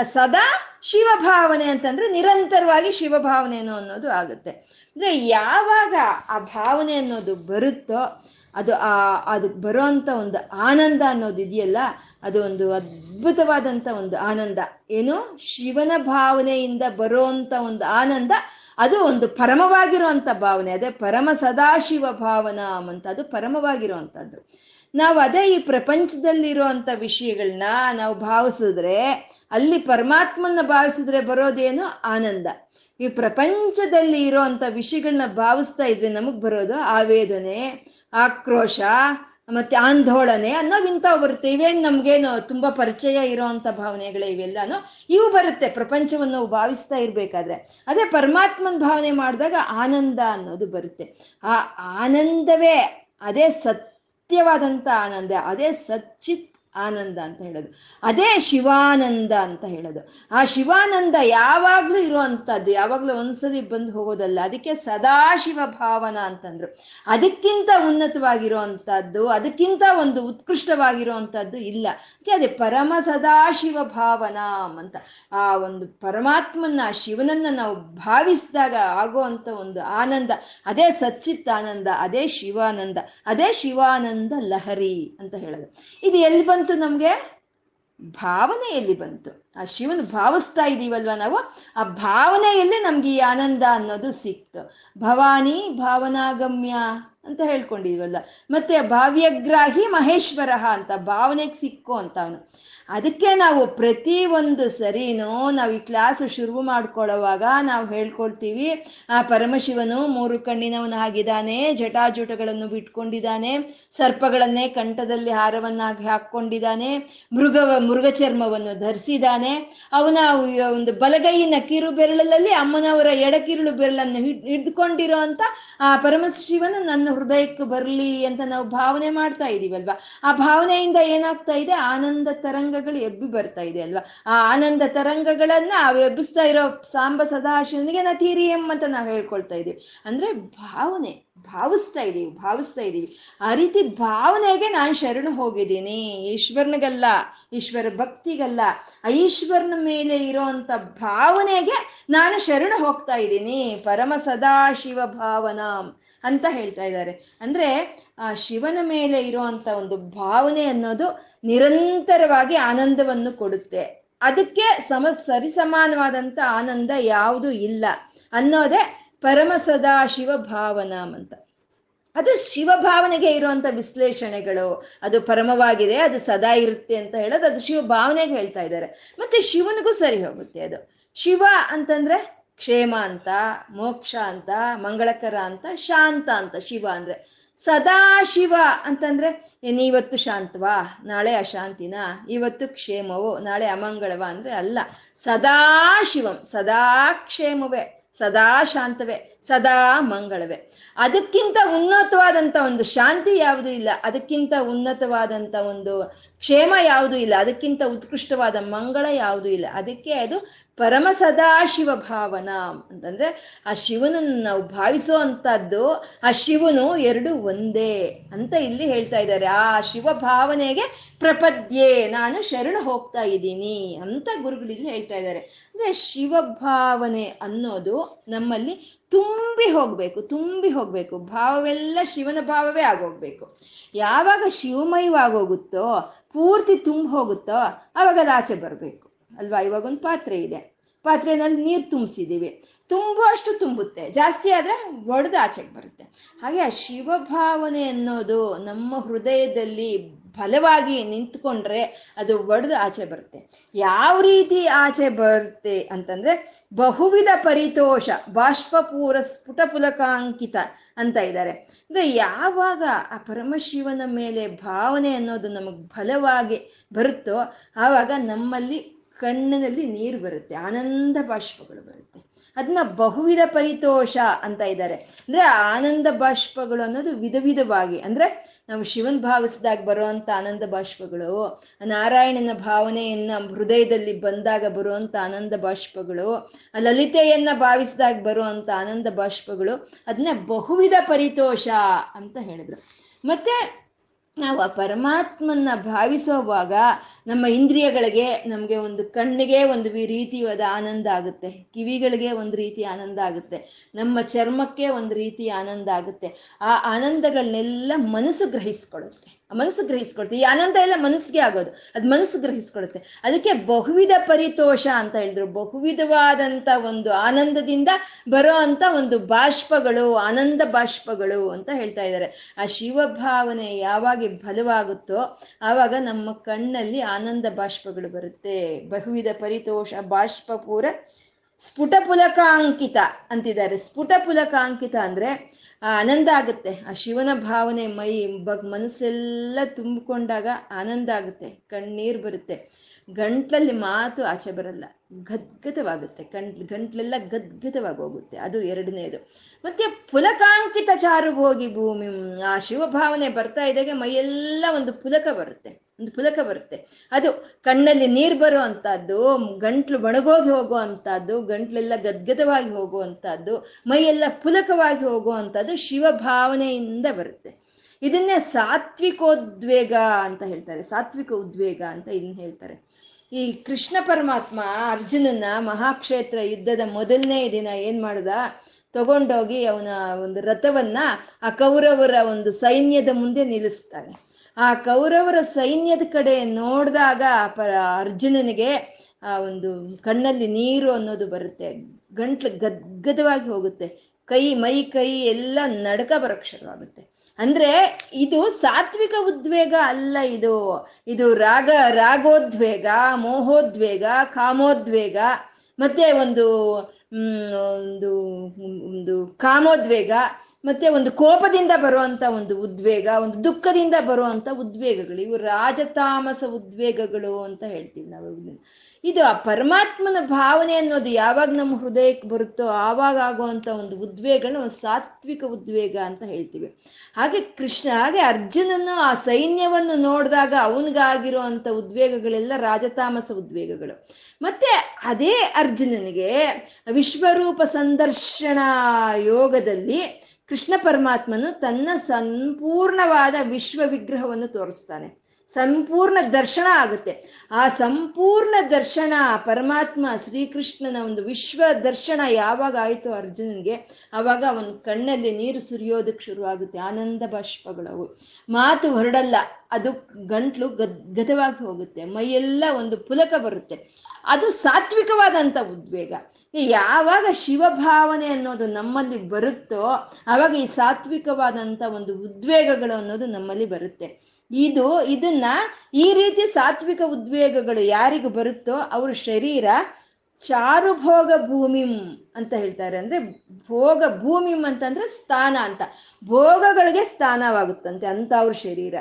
ಸದಾ ಶಿವ ಭಾವನೆ ಅಂತಂದ್ರೆ ನಿರಂತರವಾಗಿ ಶಿವ ಭಾವನೆನೋ ಅನ್ನೋದು ಆಗುತ್ತೆ. ಅಂದ್ರೆ ಯಾವಾಗ ಆ ಭಾವನೆ ಅನ್ನೋದು ಬರುತ್ತೋ ಅದು ಆ ಅದಕ್ಕೆ ಬರೋ ಒಂದು ಆನಂದ ಅನ್ನೋದು ಇದೆಯಲ್ಲ, ಅದು ಒಂದು ಅದ್ಭುತವಾದಂಥ ಒಂದು ಆನಂದ. ಏನು? ಶಿವನ ಭಾವನೆಯಿಂದ ಬರೋ ಒಂದು ಆನಂದ, ಅದು ಒಂದು ಪರಮವಾಗಿರುವಂಥ ಭಾವನೆ. ಅದೇ ಪರಮ ಸದಾಶಿವ ಭಾವನಾ ಅಂತ, ಅದು ಪರಮವಾಗಿರುವಂಥದ್ದು ನಾವು ಅದೇ ಈ ಪ್ರಪಂಚದಲ್ಲಿರುವಂಥ ವಿಷಯಗಳನ್ನ ನಾವು ಭಾವಿಸಿದ್ರೆ, ಅಲ್ಲಿ ಪರಮಾತ್ಮನ ಭಾವಿಸಿದ್ರೆ ಬರೋದೇನು? ಆನಂದ. ಈ ಪ್ರಪಂಚದಲ್ಲಿ ಇರೋವಂಥ ವಿಷಯಗಳನ್ನ ಭಾವಿಸ್ತಾ ಇದ್ರೆ ನಮಗೆ ಬರೋದು ಆವೇದನೆ. ಆಕ್ರೋಶ, ಮತ್ತೆ ಆಂದೋಳನೆ ಅನ್ನೋ ಇಂಥವು ಬರುತ್ತೆ. ಇವೇನು ನಮಗೇನು ತುಂಬ ಪರಿಚಯ ಇರೋವಂಥ ಭಾವನೆಗಳೇ ಇವೆಲ್ಲಾನು? ಇವು ಬರುತ್ತೆ. ಪ್ರಪಂಚವನ್ನು ಭಾವಿಸ್ತಾ ಇರಬೇಕಾದ್ರೆ. ಅದೇ ಪರಮಾತ್ಮನ ಭಾವನೆ ಮಾಡಿದಾಗ ಆನಂದ ಅನ್ನೋದು ಬರುತ್ತೆ. ಆ ಆನಂದವೇ ಅದೇ ಸತ್ಯವಾದಂಥ ಆನಂದ, ಅದೇ ಸಚ್ಚಿತ್ ಆನಂದ ಅಂತ ಹೇಳೋದು. ಅದೇ ಶಿವಾನಂದ ಅಂತ ಹೇಳೋದು. ಆ ಶಿವಾನಂದ ಯಾವಾಗ್ಲೂ ಇರುವಂತದ್ದು ಯಾವಾಗ್ಲೂ ಒಂದ್ಸಲಿ ಬಂದು ಹೋಗೋದಲ್ಲ. ಅದಕ್ಕೆ ಸದಾಶಿವ ಭಾವನಾ ಅಂತಂದ್ರು. ಅದಕ್ಕಿಂತ ಉನ್ನತವಾಗಿರುವಂತದ್ದು ಅದಕ್ಕಿಂತ ಒಂದು ಉತ್ಕೃಷ್ಟವಾಗಿರುವಂತದ್ದು ಇಲ್ಲ. ಅದಕ್ಕೆ ಅದೇ ಪರಮ ಸದಾಶಿವ ಭಾವನಾ ಅಂತ. ಆ ಒಂದು ಪರಮಾತ್ಮನ ಶಿವನನ್ನ ನಾವು ಭಾವಿಸಿದಾಗ ಆಗುವಂತ ಒಂದು ಆನಂದ. ಅದೇ ಸಚ್ಚಿತ್ ಆನಂದ ಅದೇ ಶಿವಾನಂದ ಅದೇ ಶಿವಾನಂದ ಲಹರಿ ಅಂತ ಹೇಳೋದು. ಇದು ಎಲ್ಲಿ ಬಂತು ನಮಗೆ? ಭಾವನೆಯಲ್ಲಿ ಬಂತು? ಆ ಶಿವನ ಭಾವಿಸ್ತಾ ಇದೀವಲ್ವ ನಾವು? ಆ ಭಾವನೆಯಲ್ಲಿ ನಮ್ಗೆ ಈ ಆನಂದ ಅನ್ನೋದು ಸಿಕ್ತು. ಭವಾನಿ ಭಾವನಾಗಮ್ಯ ಅಂತ ಹೇಳ್ಕೊಂಡಿದ್ವಲ್ಲ. ಮತ್ತೆ ಭಾವ್ಯಗ್ರಾಹಿ ಮಹೇಶ್ವರ ಅಂತ, ಭಾವನೆಗೆ ಸಿಕ್ಕು ಅಂತ ಅವನು. ಅದಕ್ಕೆ ನಾವು ಪ್ರತಿ ಒಂದು ಸರಿನೂ ನಾವು ಈ ಕ್ಲಾಸ್ ಶುರು ಮಾಡ್ಕೊಳ್ಳೋವಾಗ ನಾವು ಹೇಳ್ಕೊಳ್ತೀವಿ, ಆ ಪರಮಶಿವನು ಮೂರು ಕಣ್ಣಿನವನಾಗಿದ್ದಾನೆ ಜಟಾಜುಟಗಳನ್ನು ಬಿಟ್ಕೊಂಡಿದ್ದಾನೆ, ಸರ್ಪಗಳನ್ನೇ ಕಂಠದಲ್ಲಿ ಹಾರವನ್ನಾಗಿ ಹಾಕ್ಕೊಂಡಿದ್ದಾನೆ ಮೃಗ ಮೃಗ ಚರ್ಮವನ್ನು ಧರಿಸಿದ್ದಾನೆ. ಅವನ ಒಂದು ಬಲಗೈಯಿನ ಕಿರು ಬೆರಳಲ್ಲಿ ಅಮ್ಮನವರ ಎಡಕಿರುಳು ಬೆರಳನ್ನು ಹಿಡ್ ಹಿಡ್ಕೊಂಡಿರೋ ಅಂತ ಆ ಪರಮಶಿವನು ನನ್ನ ಹೃದಯಕ್ಕೆ ಬರಲಿ ಅಂತ ನಾವು ಭಾವನೆ ಮಾಡ್ತಾ ಇದೀವಲ್ವಾ? ಆ ಭಾವನೆಯಿಂದ ಏನಾಗ್ತಾ ಇದೆ? ಆನಂದ ತರಂಗಗಳು ಎಬ್ಬಿ ಬರ್ತಾ ಇದೆ ಅಲ್ವಾ? ಆ ಆನಂದ ತರಂಗಗಳನ್ನ ಎಬ್ಬಿಸ್ತಾ ಇರೋ ಸಾಂಬ ಸದಾಶಿವನಿಗೆ ನತೀರಿಯಂ ಅಂತ ನಾವು ಹೇಳ್ಕೊಳ್ತಾ ಇದೀವಿ. ಅಂದ್ರೆ ಭಾವನೆ, ಭಾವಿಸ್ತಾ ಇದೀವಿ ಭಾವಿಸ್ತಾ ಇದೀವಿ. ಆ ರೀತಿ ಭಾವನೆಗೆ ನಾನು ಶರಣು ಹೋಗಿದ್ದೀನಿ. ಈಶ್ವರನಿಗಲ್ಲ, ಈಶ್ವರ ಭಕ್ತಿಗಲ್ಲ ಈಶ್ವರನ ಮೇಲೆ ಇರೋಂಥ ಭಾವನೆಗೆ ನಾನು ಶರಣು ಹೋಗ್ತಾ ಇದ್ದೀನಿ ಪರಮ ಸದಾಶಿವ ಭಾವನಾ ಅಂತ ಹೇಳ್ತಾ ಇದ್ದಾರೆ. ಅಂದ್ರೆ ಆ ಶಿವನ ಮೇಲೆ ಇರುವಂತ ಒಂದು ಭಾವನೆ ಅನ್ನೋದು ನಿರಂತರವಾಗಿ ಆನಂದವನ್ನು ಕೊಡುತ್ತೆ. ಅದಕ್ಕೆ ಸಮ, ಸರಿಸಮಾನವಾದಂತ ಆನಂದ ಯಾವುದು ಇಲ್ಲ. ಅನ್ನೋದೇ ಪರಮ ಸದಾ ಶಿವ ಭಾವನಾ ಅಂತ. ಅದು ಶಿವ ಭಾವನೆಗೆ ಇರುವಂತ ವಿಶ್ಲೇಷಣೆಗಳು. ಅದು ಪರಮವಾಗಿದೆ, ಅದು ಸದಾ ಇರುತ್ತೆ ಅಂತ ಹೇಳೋದು ಅದು ಶಿವ ಭಾವನೆಗೆ ಹೇಳ್ತಾ ಇದ್ದಾರೆ. ಮತ್ತೆ ಶಿವನಿಗೂ ಸರಿ ಹೋಗುತ್ತೆ ಅದು. ಶಿವ ಅಂತಂದ್ರೆ ಕ್ಷೇಮ ಅಂತ, ಮೋಕ್ಷ ಅಂತ, ಮಂಗಳಕರ ಅಂತ, ಶಾಂತ ಅಂತ, ಶಿವ ಅಂದ್ರೆ ಸದಾಶಿವ ಅಂತಂದ್ರೆ ಏನ್ ಇವತ್ತು ಶಾಂತವಾ, ನಾಳೆ ಅಶಾಂತಿನ, ಇವತ್ತು ಕ್ಷೇಮವೋ, ನಾಳೆ ಅಮಂಗಳವ ಅಂದ್ರೆ ಅಲ್ಲ, ಸದಾಶಿವಂ ಸದಾ ಕ್ಷೇಮವೇ ಸದಾ ಶಾಂತವೇ ಸದಾ ಮಂಗಳವೇ. ಅದಕ್ಕಿಂತ ಉನ್ನತವಾದಂಥ ಒಂದು ಶಾಂತಿ ಯಾವುದೂ ಇಲ್ಲ. ಅದಕ್ಕಿಂತ ಉನ್ನತವಾದಂಥ ಒಂದು ಕ್ಷೇಮ ಯಾವುದೂ ಇಲ್ಲ. ಅದಕ್ಕಿಂತ ಉತ್ಕೃಷ್ಟವಾದ ಮಂಗಳ ಯಾವುದೂ ಇಲ್ಲ. ಅದಕ್ಕೆ ಅದು ಪರಮ ಸದಾಶಿವ ಭಾವನ ಅಂತಂದ್ರೆ ಆ ಶಿವನನ್ನು ನಾವು ಭಾವಿಸೋ ಅಂಥದ್ದು ಆ ಶಿವನು ಎರಡು ಒಂದೇ ಅಂತ ಇಲ್ಲಿ ಹೇಳ್ತಾ ಇದ್ದಾರೆ. ಆ ಶಿವ ಭಾವನೆಗೆ ಪ್ರಪದ್ಯೆ, ನಾನು ಶರಣ ಹೋಗ್ತಾ ಇದ್ದೀನಿ ಅಂತ ಗುರುಗಳು ಇಲ್ಲಿ ಹೇಳ್ತಾ ಇದ್ದಾರೆ. ಅಂದ್ರೆ ಶಿವ ಭಾವನೆ ಅನ್ನೋದು ನಮ್ಮಲ್ಲಿ ತುಂಬಿ ಹೋಗಬೇಕು ತುಂಬಿ ಹೋಗಬೇಕು. ಭಾವವೆಲ್ಲ ಶಿವನ ಭಾವವೇ ಆಗೋಗ್ಬೇಕು. ಯಾವಾಗ ಶಿವಮಯವಾಗೋಗುತ್ತೋ, ಪೂರ್ತಿ ತುಂಬಿ ಹೋಗುತ್ತೋ ಆವಾಗ ಅದು ಆಚೆ ಬರಬೇಕು. ಅಲ್ವಾ? ಇವಾಗ ಒಂದು ಪಾತ್ರೆ ಇದೆ. ಪಾತ್ರೆನಲ್ಲಿ ನೀರು ತುಂಬಿಸಿದ್ದೀವಿ. ತುಂಬುವಷ್ಟು ತುಂಬುತ್ತೆ. ಜಾಸ್ತಿ ಆದರೆ ಒಡೆದು ಆಚೆಗೆ ಬರುತ್ತೆ. ಹಾಗೆ ಆ ಶಿವಭಾವನೆ ಅನ್ನೋದು ನಮ್ಮ ಹೃದಯದಲ್ಲಿ ಬಲವಾಗಿ ನಿಂತ್ಕೊಂಡ್ರೆ ಅದು ಒಡೆದು ಆಚೆ ಬರುತ್ತೆ. ಯಾವ ರೀತಿ ಆಚೆ ಬರುತ್ತೆ ಅಂತಂದ್ರೆ ಬಹುವಿಧ ಪರಿತೋಷ, ಬಾಷ್ಪಪೂರ ಸ್ಫುಟ ಪುಲಕಾಂಕಿತ ಅಂತ ಇದ್ದಾರೆ. ಅಂದ್ರೆ ಯಾವಾಗ ಆ ಪರಮಶಿವನ ಮೇಲೆ ಭಾವನೆ ಅನ್ನೋದು ನಮಗೆ ಬಲವಾಗಿ ಬರುತ್ತೋ ಆವಾಗ ನಮ್ಮಲ್ಲಿ ಕಣ್ಣಿನಲ್ಲಿ ನೀರು ಬರುತ್ತೆ, ಆನಂದ ಬಾಷ್ಪಗಳು ಬರುತ್ತೆ. ಅದನ್ನ ಬಹುವಿಧ ಪರಿತೋಷ ಅಂತ ಇದ್ದಾರೆ. ಅಂದ್ರೆ ಆನಂದ ಬಾಷ್ಪಗಳು ಅನ್ನೋದು ವಿಧ ವಿಧವಾಗಿ, ಅಂದ್ರೆ ನಾವು ಶಿವನ್ ಭಾವಿಸಿದಾಗ ಬರುವಂತ ಆನಂದ ಬಾಷ್ಪಗಳು, ನಾರಾಯಣನ ಭಾವನೆಯನ್ನ ಹೃದಯದಲ್ಲಿ ಬಂದಾಗ ಬರುವಂತ ಆನಂದ ಬಾಷ್ಪಗಳು, ಲಲಿತೆಯನ್ನ ಭಾವಿಸಿದಾಗ ಬರುವಂತ ಆನಂದ ಬಾಷ್ಪಗಳು ಅದನ್ನ ಬಹುವಿಧ ಪರಿತೋಷ ಅಂತ ಹೇಳಿದ್ರು. ಮತ್ತೆ ನಾವು ಆ ಪರಮಾತ್ಮನ್ನ ಭಾವಿಸೋವಾಗ ನಮ್ಮ ಇಂದ್ರಿಯಗಳಿಗೆ ನಮಗೆ ಒಂದು ಕಣ್ಣಿಗೆ ಒಂದು ರೀತಿಯಾದ ಆನಂದ ಆಗುತ್ತೆ. ಕಿವಿಗಳಿಗೆ ಒಂದು ರೀತಿ ಆನಂದ ಆಗುತ್ತೆ. ನಮ್ಮ ಚರ್ಮಕ್ಕೆ ಒಂದು ರೀತಿ ಆನಂದ ಆಗುತ್ತೆ. ಆ ಆನಂದಗಳನ್ನೆಲ್ಲ ಮನಸ್ಸು ಗ್ರಹಿಸ್ಕೊಳ್ಳುತ್ತೆ. ಮನಸ್ಸು ಗ್ರಹಿಸ್ಕೊಳ್ತೀವಿ. ಈ ಆನಂದ ಎಲ್ಲ ಮನಸ್ಸಿಗೆ ಆಗೋದು. ಅದು ಮನಸ್ಸು ಗ್ರಹಿಸ್ಕೊಳ್ಳುತ್ತೆ ಅದಕ್ಕೆ ಬಹುವಿಧ ಪರಿತೋಷ ಅಂತ ಹೇಳಿದ್ರು. ಬಹುವಿಧವಾದಂತ ಒಂದು ಆನಂದದಿಂದ ಬರೋ ಅಂತ ಒಂದು ಬಾಷ್ಪಗಳು, ಆನಂದ ಬಾಷ್ಪಗಳು ಅಂತ ಹೇಳ್ತಾ ಇದ್ದಾರೆ. ಆ ಶಿವಭಾವನೆ ಯಾವಾಗ ಬಲವಾಗುತ್ತೋ ಆವಾಗ ನಮ್ಮ ಕಣ್ಣಲ್ಲಿ ಆನಂದ ಬಾಷ್ಪಗಳು ಬರುತ್ತೆ. ಬಹುವಿಧ ಪರಿತೋಷ ಬಾಷ್ಪಪೂರ ಸ್ಫುಟ ಪುಲಕಾಂಕಿತ ಅಂತಿದ್ದಾರೆ. ಸ್ಫುಟ ಪುಲಕಾಂಕಿತ ಅಂದ್ರೆ ಆ ಆನಂದ ಆಗುತ್ತೆ. ಆ ಶಿವನ ಭಾವನೆ ಮೈ ಬಗ್ ಮನಸ್ಸೆಲ್ಲ ತುಂಬಿಕೊಂಡಾಗ ಆನಂದ ಆಗುತ್ತೆ. ಕಣ್ಣೀರು ಬರುತ್ತೆ. ಗಂಟ್ಲಲ್ಲಿ ಮಾತು ಆಚೆ ಬರಲ್ಲ. ಗದ್ಗದವಾಗುತ್ತೆ ಗಂಟ್ ಗಂಟ್ಲೆಲ್ಲ ಗದ್ಗದವಾಗಿ ಹೋಗುತ್ತೆ ಅದು ಎರಡನೇದು. ಮತ್ತೆ ಪುಲಕಾಂಕಿತ ಚಾರು ಹೋಗಿ ಭೂಮಿ, ಆ ಶಿವಭಾವನೆ ಬರ್ತಾ ಇದ್ದಾಗೆ ಮೈಯೆಲ್ಲ ಒಂದು ಪುಲಕ ಬರುತ್ತೆ. ಒಂದು ಪುಲಕ ಬರುತ್ತೆ. ಅದು ಕಣ್ಣಲ್ಲಿ ನೀರು ಬರೋ ಅಂಥದ್ದು ಗಂಟ್ಲು ಒಣಗೋಗಿ ಹೋಗೋ ಅಂಥದ್ದು ಗಂಟ್ಲೆಲ್ಲ ಗದ್ಗದವಾಗಿ ಹೋಗುವಂಥದ್ದು ಮೈಯೆಲ್ಲ ಪುಲಕವಾಗಿ ಹೋಗುವಂಥದ್ದು ಶಿವಭಾವನೆಯಿಂದ ಬರುತ್ತೆ. ಇದನ್ನೇ ಸಾತ್ವಿಕೋದ್ವೇಗ ಅಂತ ಹೇಳ್ತಾರೆ. ಸಾತ್ವಿಕ ಉದ್ವೇಗ ಅಂತ ಇದನ್ನ ಹೇಳ್ತಾರೆ. ಈ ಕೃಷ್ಣ ಪರಮಾತ್ಮ ಅರ್ಜುನನ ಮಹಾಕ್ಷೇತ್ರ ಯುದ್ಧದ ಮೊದಲನೇ ದಿನ ಏನ್ ಮಾಡ್ದ? ತಗೊಂಡೋಗಿ ಅವನ ಒಂದು ರಥವನ್ನ ಆ ಕೌರವರ ಒಂದು ಸೈನ್ಯದ ಮುಂದೆ ನಿಲ್ಲಿಸ್ತಾನೆ. ಆ ಕೌರವರ ಸೈನ್ಯದ ಕಡೆ ನೋಡಿದಾಗ ಅರ್ಜುನನಿಗೆ ಆ ಒಂದು ಕಣ್ಣಲ್ಲಿ ನೀರು ಅನ್ನೋದು ಬರುತ್ತೆ. ಗಂಟ್ಲು ಗದ್ಗದವಾಗಿ ಹೋಗುತ್ತೆ. ಕೈ ಮೈ ಕೈ ಎಲ್ಲ ನಡಕ ಬರಕ್ ಶುರುವಾಗುತ್ತೆ ಅಂದ್ರೆ ಇದು ಸಾತ್ವಿಕ ಉದ್ವೇಗ ಅಲ್ಲ ಇದು ಇದು ರಾಗ, ರಾಗೋದ್ವೇಗ, ಮೋಹೋದ್ವೇಗ, ಕಾಮೋದ್ವೇಗ, ಮತ್ತೆ ಒಂದು ಒಂದು ಒಂದು ಕಾಮೋದ್ವೇಗ, ಮತ್ತೆ ಒಂದು ಕೋಪದಿಂದ ಬರುವಂತ ಒಂದು ಉದ್ವೇಗ, ಒಂದು ದುಃಖದಿಂದ ಬರುವಂತ ಉದ್ವೇಗಗಳು ಇವು ರಾಜತಾಮಸ ಉದ್ವೇಗಗಳು ಅಂತ ಹೇಳ್ತೀವಿ ನಾವು. ಇದು ಆ ಪರಮಾತ್ಮನ ಭಾವನೆ ಅನ್ನೋದು ಯಾವಾಗ ನಮ್ಮ ಹೃದಯಕ್ಕೆ ಬರುತ್ತೋ ಆವಾಗ ಆಗುವಂತ ಒಂದು ಉದ್ವೇಗನ ಸಾತ್ವಿಕ ಉದ್ವೇಗ ಅಂತ ಹೇಳ್ತೀವಿ. ಹಾಗೆ ಕೃಷ್ಣ, ಹಾಗೆ ಅರ್ಜುನನು ಆ ಸೈನ್ಯವನ್ನು ನೋಡಿದಾಗ ಅವನಿಗಾಗಿರೋ ಅಂತ ಉದ್ವೇಗಗಳೆಲ್ಲ ರಾಜತಾಮಸ ಉದ್ವೇಗಗಳು. ಮತ್ತೆ ಅದೇ ಅರ್ಜುನನಿಗೆ ವಿಶ್ವರೂಪ ಸಂದರ್ಶನ ಯೋಗದಲ್ಲಿ ಕೃಷ್ಣ ಪರಮಾತ್ಮನು ತನ್ನ ಸಂಪೂರ್ಣವಾದ ವಿಶ್ವ ವಿಗ್ರಹವನ್ನು ತೋರಿಸ್ತಾನೆ. ಸಂಪೂರ್ಣ ದರ್ಶನ ಆಗುತ್ತೆ. ಆ ಸಂಪೂರ್ಣ ದರ್ಶನ ಪರಮಾತ್ಮ ಶ್ರೀಕೃಷ್ಣನ ಒಂದು ವಿಶ್ವ ದರ್ಶನ ಯಾವಾಗ ಆಯಿತು ಅರ್ಜುನನ್ಗೆ? ಆವಾಗ ಅವನ ಕಣ್ಣಲ್ಲಿ ನೀರು ಸುರಿಯೋದಕ್ಕೆ ಶುರುವಾಗುತ್ತೆ. ಆನಂದ ಬಾಷ್ಪಗಳವು ಮಾತು ಹೊರಡಲ್ಲ. ಅದು ಗಂಟ್ಲು ಗದ್ಗದವಾಗಿ ಹೋಗುತ್ತೆ. ಮೈಯೆಲ್ಲ ಒಂದು ಪುಲಕ ಬರುತ್ತೆ. ಅದು ಸಾತ್ವಿಕವಾದಂಥ ಉದ್ವೇಗ. ಯಾವಾಗ ಶಿವಭಾವನೆ ಅನ್ನೋದು ನಮ್ಮಲ್ಲಿ ಬರುತ್ತೋ ಆವಾಗ ಈ ಸಾತ್ವಿಕವಾದಂಥ ಒಂದು ಉದ್ವೇಗಗಳು ಅನ್ನೋದು ನಮ್ಮಲ್ಲಿ ಬರುತ್ತೆ. ಇದು ಇದನ್ನ ಈ ರೀತಿ ಸಾತ್ವಿಕ ಉದ್ವೇಗಗಳು ಯಾರಿಗೂ ಬರುತ್ತೋ ಅವ್ರ ಶರೀರ ಚಾರುಭೋಗ ಭೂಮಿಂ ಅಂತ ಹೇಳ್ತಾರೆ. ಅಂದ್ರೆ ಭೋಗ ಭೂಮಿಂ ಅಂತಂದ್ರೆ ಸ್ಥಾನ ಅಂತ. ಭೋಗಗಳಿಗೆ ಸ್ಥಾನವಾಗುತ್ತಂತೆ ಅಂತ ಅವ್ರ ಶರೀರ.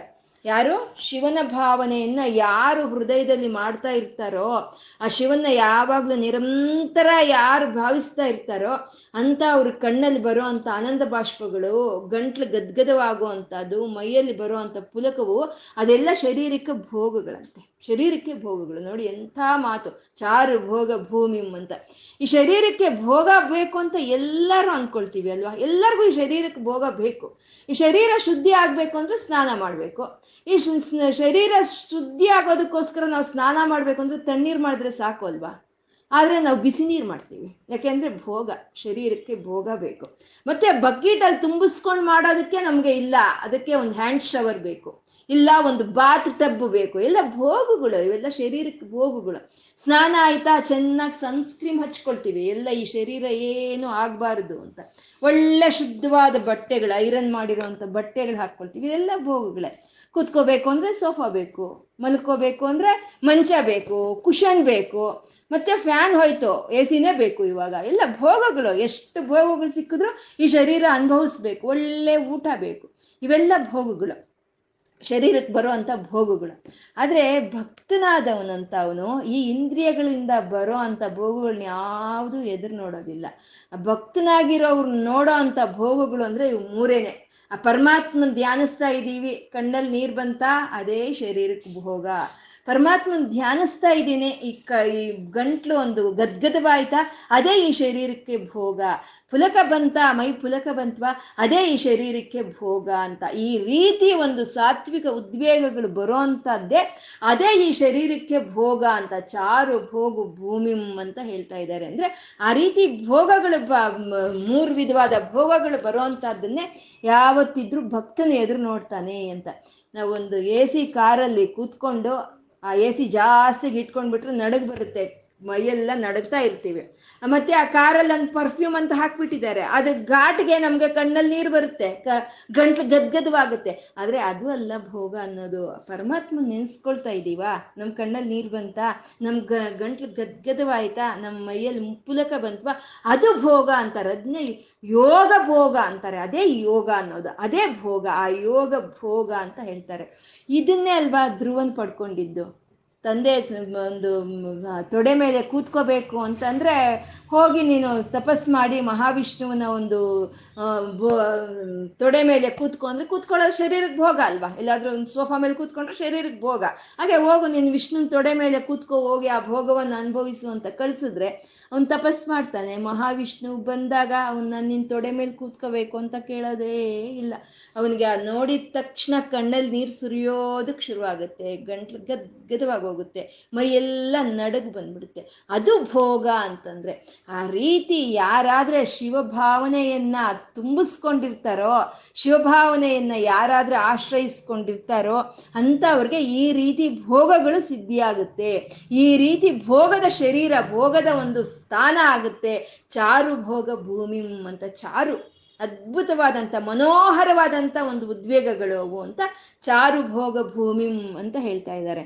ಯಾರು? ಶಿವನ ಭಾವನೆಯನ್ನ ಯಾರು ಹೃದಯದಲ್ಲಿ ಮಾಡ್ತಾ ಇರ್ತಾರೋ, ಆ ಶಿವನ ಯಾವಾಗ್ಲೂ ನಿರಂತರ ಯಾರು ಭಾವಿಸ್ತಾ ಇರ್ತಾರೋ, ಅಂತ ಅವ್ರ ಕಣ್ಣಲ್ಲಿ ಬರೋ ಅಂತ ಆನಂದ ಬಾಷ್ಪಗಳು, ಗಂಟ್ಲು ಗದ್ಗದವಾಗುವಂಥದ್ದು ಮೈಯಲ್ಲಿ ಅಂಥ ಪುಲಕವು, ಅದೆಲ್ಲ ಶರೀರಕ್ಕೆ ಭೋಗಗಳಂತೆ. ಶರೀರಕ್ಕೆ ಭೋಗಗಳು. ನೋಡಿ ಎಂಥ ಮಾತು. ಚಾರು ಭೋಗ ಭೂಮಿ ಅಂತ. ಈ ಶರೀರಕ್ಕೆ ಭೋಗ ಬೇಕು ಅಂತ ಎಲ್ಲರೂ ಅನ್ಕೊಳ್ತೀವಿ ಅಲ್ವಾ? ಎಲ್ಲರಿಗೂ ಈ ಶರೀರಕ್ಕೆ ಭೋಗ ಬೇಕು. ಈ ಶರೀರ ಶುದ್ಧಿ ಆಗ್ಬೇಕು ಅಂದ್ರೆ ಸ್ನಾನ ಮಾಡಬೇಕು. ಈ ಶರೀರ ಶುದ್ಧಿ ಆಗೋದಕ್ಕೋಸ್ಕರ ನಾವು ಸ್ನಾನ ಮಾಡ್ಬೇಕು ಅಂದ್ರೆ ತಣ್ಣೀರು ಮಾಡಿದ್ರೆ ಸಾಕು ಅಲ್ವಾ? ಆದ್ರೆ ನಾವು ಬಿಸಿ ನೀರು ಮಾಡ್ತೀವಿ. ಯಾಕೆಂದ್ರೆ ಭೋಗ, ಶರೀರಕ್ಕೆ ಭೋಗ ಬೇಕು. ಮತ್ತೆ ಬಕೆಟಲ್ಲಿ ತುಂಬಿಸ್ಕೊಂಡು ಮಾಡೋದಕ್ಕೆ ನಮ್ಗೆ ಇಲ್ಲ. ಅದಕ್ಕೆ ಒಂದು ಹ್ಯಾಂಡ್ ಶವರ್ ಬೇಕು. ಇಲ್ಲ, ಒಂದು ಬಾತ್ ಟಬ್ ಬೇಕು. ಎಲ್ಲ ಭೋಗಗಳು, ಇವೆಲ್ಲ ಶರೀರಕ್ಕೆ ಭೋಗಗಳು. ಸ್ನಾನ ಆಯ್ತಾ ಚೆನ್ನಾಗಿ ಸನ್ಸ್ಕ್ರೀಮ್ ಹಚ್ಕೊಳ್ತೀವಿ. ಎಲ್ಲ ಈ ಶರೀರ ಏನು ಆಗಬಾರ್ದು ಅಂತ. ಒಳ್ಳೆ ಶುದ್ಧವಾದ ಬಟ್ಟೆಗಳು, ಐರನ್ ಮಾಡಿರೋಂಥ ಬಟ್ಟೆಗಳು ಹಾಕ್ಕೊಳ್ತೀವಿ ಇದೆಲ್ಲ ಭೋಗಗಳೇ. ಕೂತ್ಕೋಬೇಕು ಅಂದ್ರೆ ಸೋಫಾ ಬೇಕು, ಮಲ್ಕೋಬೇಕು ಅಂದ್ರೆ ಮಂಚ ಬೇಕು ಕುಶನ್ ಬೇಕು, ಮತ್ತೆ ಫ್ಯಾನ್ ಹೋಯ್ತು ಎ ಸಿನೇ ಬೇಕು ಇವಾಗ. ಎಲ್ಲ ಭೋಗಗಳು, ಎಷ್ಟು ಭೋಗಗಳು ಸಿಕ್ಕಿದ್ರು ಈ ಶರೀರ ಅನುಭವಿಸ್ಬೇಕು, ಒಳ್ಳೆ ಊಟ ಬೇಕು. ಇವೆಲ್ಲ ಭೋಗಗಳು. ಶರೀರಕ್ಕೆ ಬರುವಂಥ ಭೋಗಗಳು. ಆದರೆ ಭಕ್ತನಾದವನಂತ ಅವನು ಈ ಇಂದ್ರಿಯಗಳಿಂದ ಬರೋ ಅಂಥ ಭೋಗಗಳನ್ನ ಯಾವುದೂ ಎದುರು ನೋಡೋದಿಲ್ಲ. ಆ ಭಕ್ತನಾಗಿರೋವ್ರು ನೋಡೋ ಅಂಥ ಭೋಗಗಳು ಅಂದರೆ ಇವು ಮೂರೇನೆ. ಆ ಪರಮಾತ್ಮನ್ ಧ್ಯಾನಿಸ್ತಾ ಇದ್ದೀವಿ ಕಣ್ಣಲ್ಲಿ ನೀರು ಬಂತ ಅದೇ ಶರೀರಕ್ಕೆ ಭೋಗ. ಪರಮಾತ್ಮನ ಧ್ಯಾನಿಸ್ತಾ ಇದ್ದೀನಿ. ಈ ಕ, ಈ ಗಂಟ್ಲು ಒಂದು ಗದ್ಗದವಾಯ್ತಾ, ಅದೇ ಈ ಶರೀರಕ್ಕೆ ಭೋಗ. ಪುಲಕ ಬಂತ, ಮೈ ಪುಲಕ ಬಂತ್ವಾ, ಅದೇ ಈ ಶರೀರಕ್ಕೆ ಭೋಗ ಅಂತ. ಈ ರೀತಿ ಒಂದು ಸಾತ್ವಿಕ ಉದ್ವೇಗಗಳು ಬರೋಂಥದ್ದೇ ಅದೇ ಈ ಶರೀರಕ್ಕೆ ಭೋಗ ಅಂತ. ಚಾರು ಭೋಗು ಭೂಮಿಂ ಅಂತ ಹೇಳ್ತಾ ಇದ್ದಾರೆ. ಅಂದ್ರೆ ಆ ರೀತಿ ಭೋಗಗಳು ಬ ಮೂರು ವಿಧವಾದ ಭೋಗಗಳು ಬರೋವಂಥದ್ದನ್ನೇ ಯಾವತ್ತಿದ್ರೂ ಭಕ್ತನ ಎದುರು ನೋಡ್ತಾನೆ ಅಂತ. ನಾವೊಂದು ಎ ಸಿ ಕಾರಲ್ಲಿ ಕೂತ್ಕೊಂಡು ಆ ಎ ಸಿ ಜಾಸ್ತಿಗೆ ಇಟ್ಕೊಂಡ್ಬಿಟ್ರೆ ನಡಗ್ ಬರುತ್ತೆ. ಮೈಯೆಲ್ಲ ನಡಗ್ತಾ ಇರ್ತೀವಿ. ಮತ್ತೆ ಆ ಕಾರಲ್ಲಿ ಒಂದು ಪರ್ಫ್ಯೂಮ್ ಅಂತ ಹಾಕ್ಬಿಟ್ಟಿದ್ದಾರೆ. ಅದ್ರ ಘಾಟ್ಗೆ ನಮ್ಗೆ ಕಣ್ಣಲ್ಲಿ ನೀರು ಬರುತ್ತೆ. ಕ, ಗಂಟ್ಲು ಗದ್ಗದವಾಗುತ್ತೆ ಆದ್ರೆ ಅದು ಅಲ್ಲ ಭೋಗ ಅನ್ನೋದು. ಪರಮಾತ್ಮ ನೆನ್ಸ್ಕೊಳ್ತಾ ಇದೀವಾ? ನಮ್ಮ ಕಣ್ಣಲ್ಲಿ ನೀರು ಬಂತಾ? ನಮ್ ಗ, ಗಂಟ್ಲು ಗದ್ಗದವಾಯ್ತಾ ನಮ್ಮ ಮೈಯಲ್ಲಿ ಪುಲಕ ಬಂತವಾ? ಅದು ಭೋಗ ಅಂತಾರೆ. ಅದನ್ನೇ ಯೋಗ ಭೋಗ ಅಂತಾರೆ. ಅದೇ ಯೋಗ ಅನ್ನೋದು. ಅದೇ ಭೋಗ. ಆ ಯೋಗ ಭೋಗ ಅಂತ ಹೇಳ್ತಾರೆ. ಇದನ್ನೇ ಅಲ್ವಾ ಧ್ರುವನ್ ಪಡ್ಕೊಂಡಿದ್ದು? ತಂದೆ ಒಂದು ತೊಡೆ ಮೇಲೆ ಕೂತ್ಕೋಬೇಕು ಅಂತಂದ್ರೆ ಹೋಗಿ ನೀನು ತಪಸ್ ಮಾಡಿ ಮಹಾವಿಷ್ಣುವಿನ ಒಂದು ತೊಡೆ ಮೇಲೆ ಕೂತ್ಕೊ ಕೂತ್ಕೊಳ್ಳೋ ಶರೀರಕ್ಕೆ ಭೋಗ ಅಲ್ವಾ? ಎಲ್ಲಾದರೂ ಒಂದು ಸೋಫಾ ಮೇಲೆ ಕೂತ್ಕೊಂಡ್ರೆ ಶರೀರಕ್ಕೆ ಭೋಗ. ಹಾಗೆ ಹೋಗು, ನೀನು ವಿಷ್ಣುನ ತೊಡೆ ಮೇಲೆ ಕೂತ್ಕೋ ಹೋಗಿ ಆ ಭೋಗವನ್ನು ಅನುಭವಿಸು ಅಂತ ಕಳಿಸಿದ್ರೆ ಅವನು ತಪಸ್ ಮಾಡ್ತಾನೆ. ಮಹಾವಿಷ್ಣು ಬಂದಾಗ ಅವನ್ನ ನಿನ್ನ ತೊಡೆ ಮೇಲೆ ಕೂತ್ಕೋಬೇಕು ಅಂತ ಕೇಳೋದೇ ಇಲ್ಲ. ಅವನಿಗೆ ನೋಡಿದ ತಕ್ಷಣ ಕಣ್ಣಲ್ಲಿ ನೀರು ಸುರಿಯೋದಕ್ಕೆ ಶುರುವಾಗುತ್ತೆ. ಗಂಟ್ಲು ಗದ್ಗದವಾಗಿ ಹೋಗುತ್ತೆ ಮೈಯೆಲ್ಲ ನಡಗ್ ಬಂದ್ಬಿಡುತ್ತೆ. ಅದು ಭೋಗ ಅಂತಂದ್ರೆ ಆ ರೀತಿ ಯಾರಾದ್ರೆ ಶಿವಭಾವನೆಯನ್ನ ತುಂಬಿಸ್ಕೊಂಡಿರ್ತಾರೋ, ಶಿವಭಾವನೆಯನ್ನ ಯಾರಾದ್ರೆ ಆಶ್ರಯಿಸ್ಕೊಂಡಿರ್ತಾರೋ ಅಂಥವ್ರಿಗೆ ಈ ರೀತಿ ಭೋಗಗಳು ಸಿದ್ಧಿಯಾಗುತ್ತೆ. ಈ ರೀತಿ ಭೋಗದ ಶರೀರ, ಭೋಗದ ಒಂದು ಸ್ಥಾನ ಆಗುತ್ತೆ. ಚಾರು ಭೋಗ ಭೂಮಿಂ ಅಂತ ಚಾರು. ಅದ್ಭುತವಾದಂಥ, ಮನೋಹರವಾದಂಥ ಒಂದು ಉದ್ವೇಗಗಳು ಅವು ಅಂತ ಚಾರು ಭೋಗ ಭೂಮಿಂ ಅಂತ ಹೇಳ್ತಾ ಇದ್ದಾರೆ.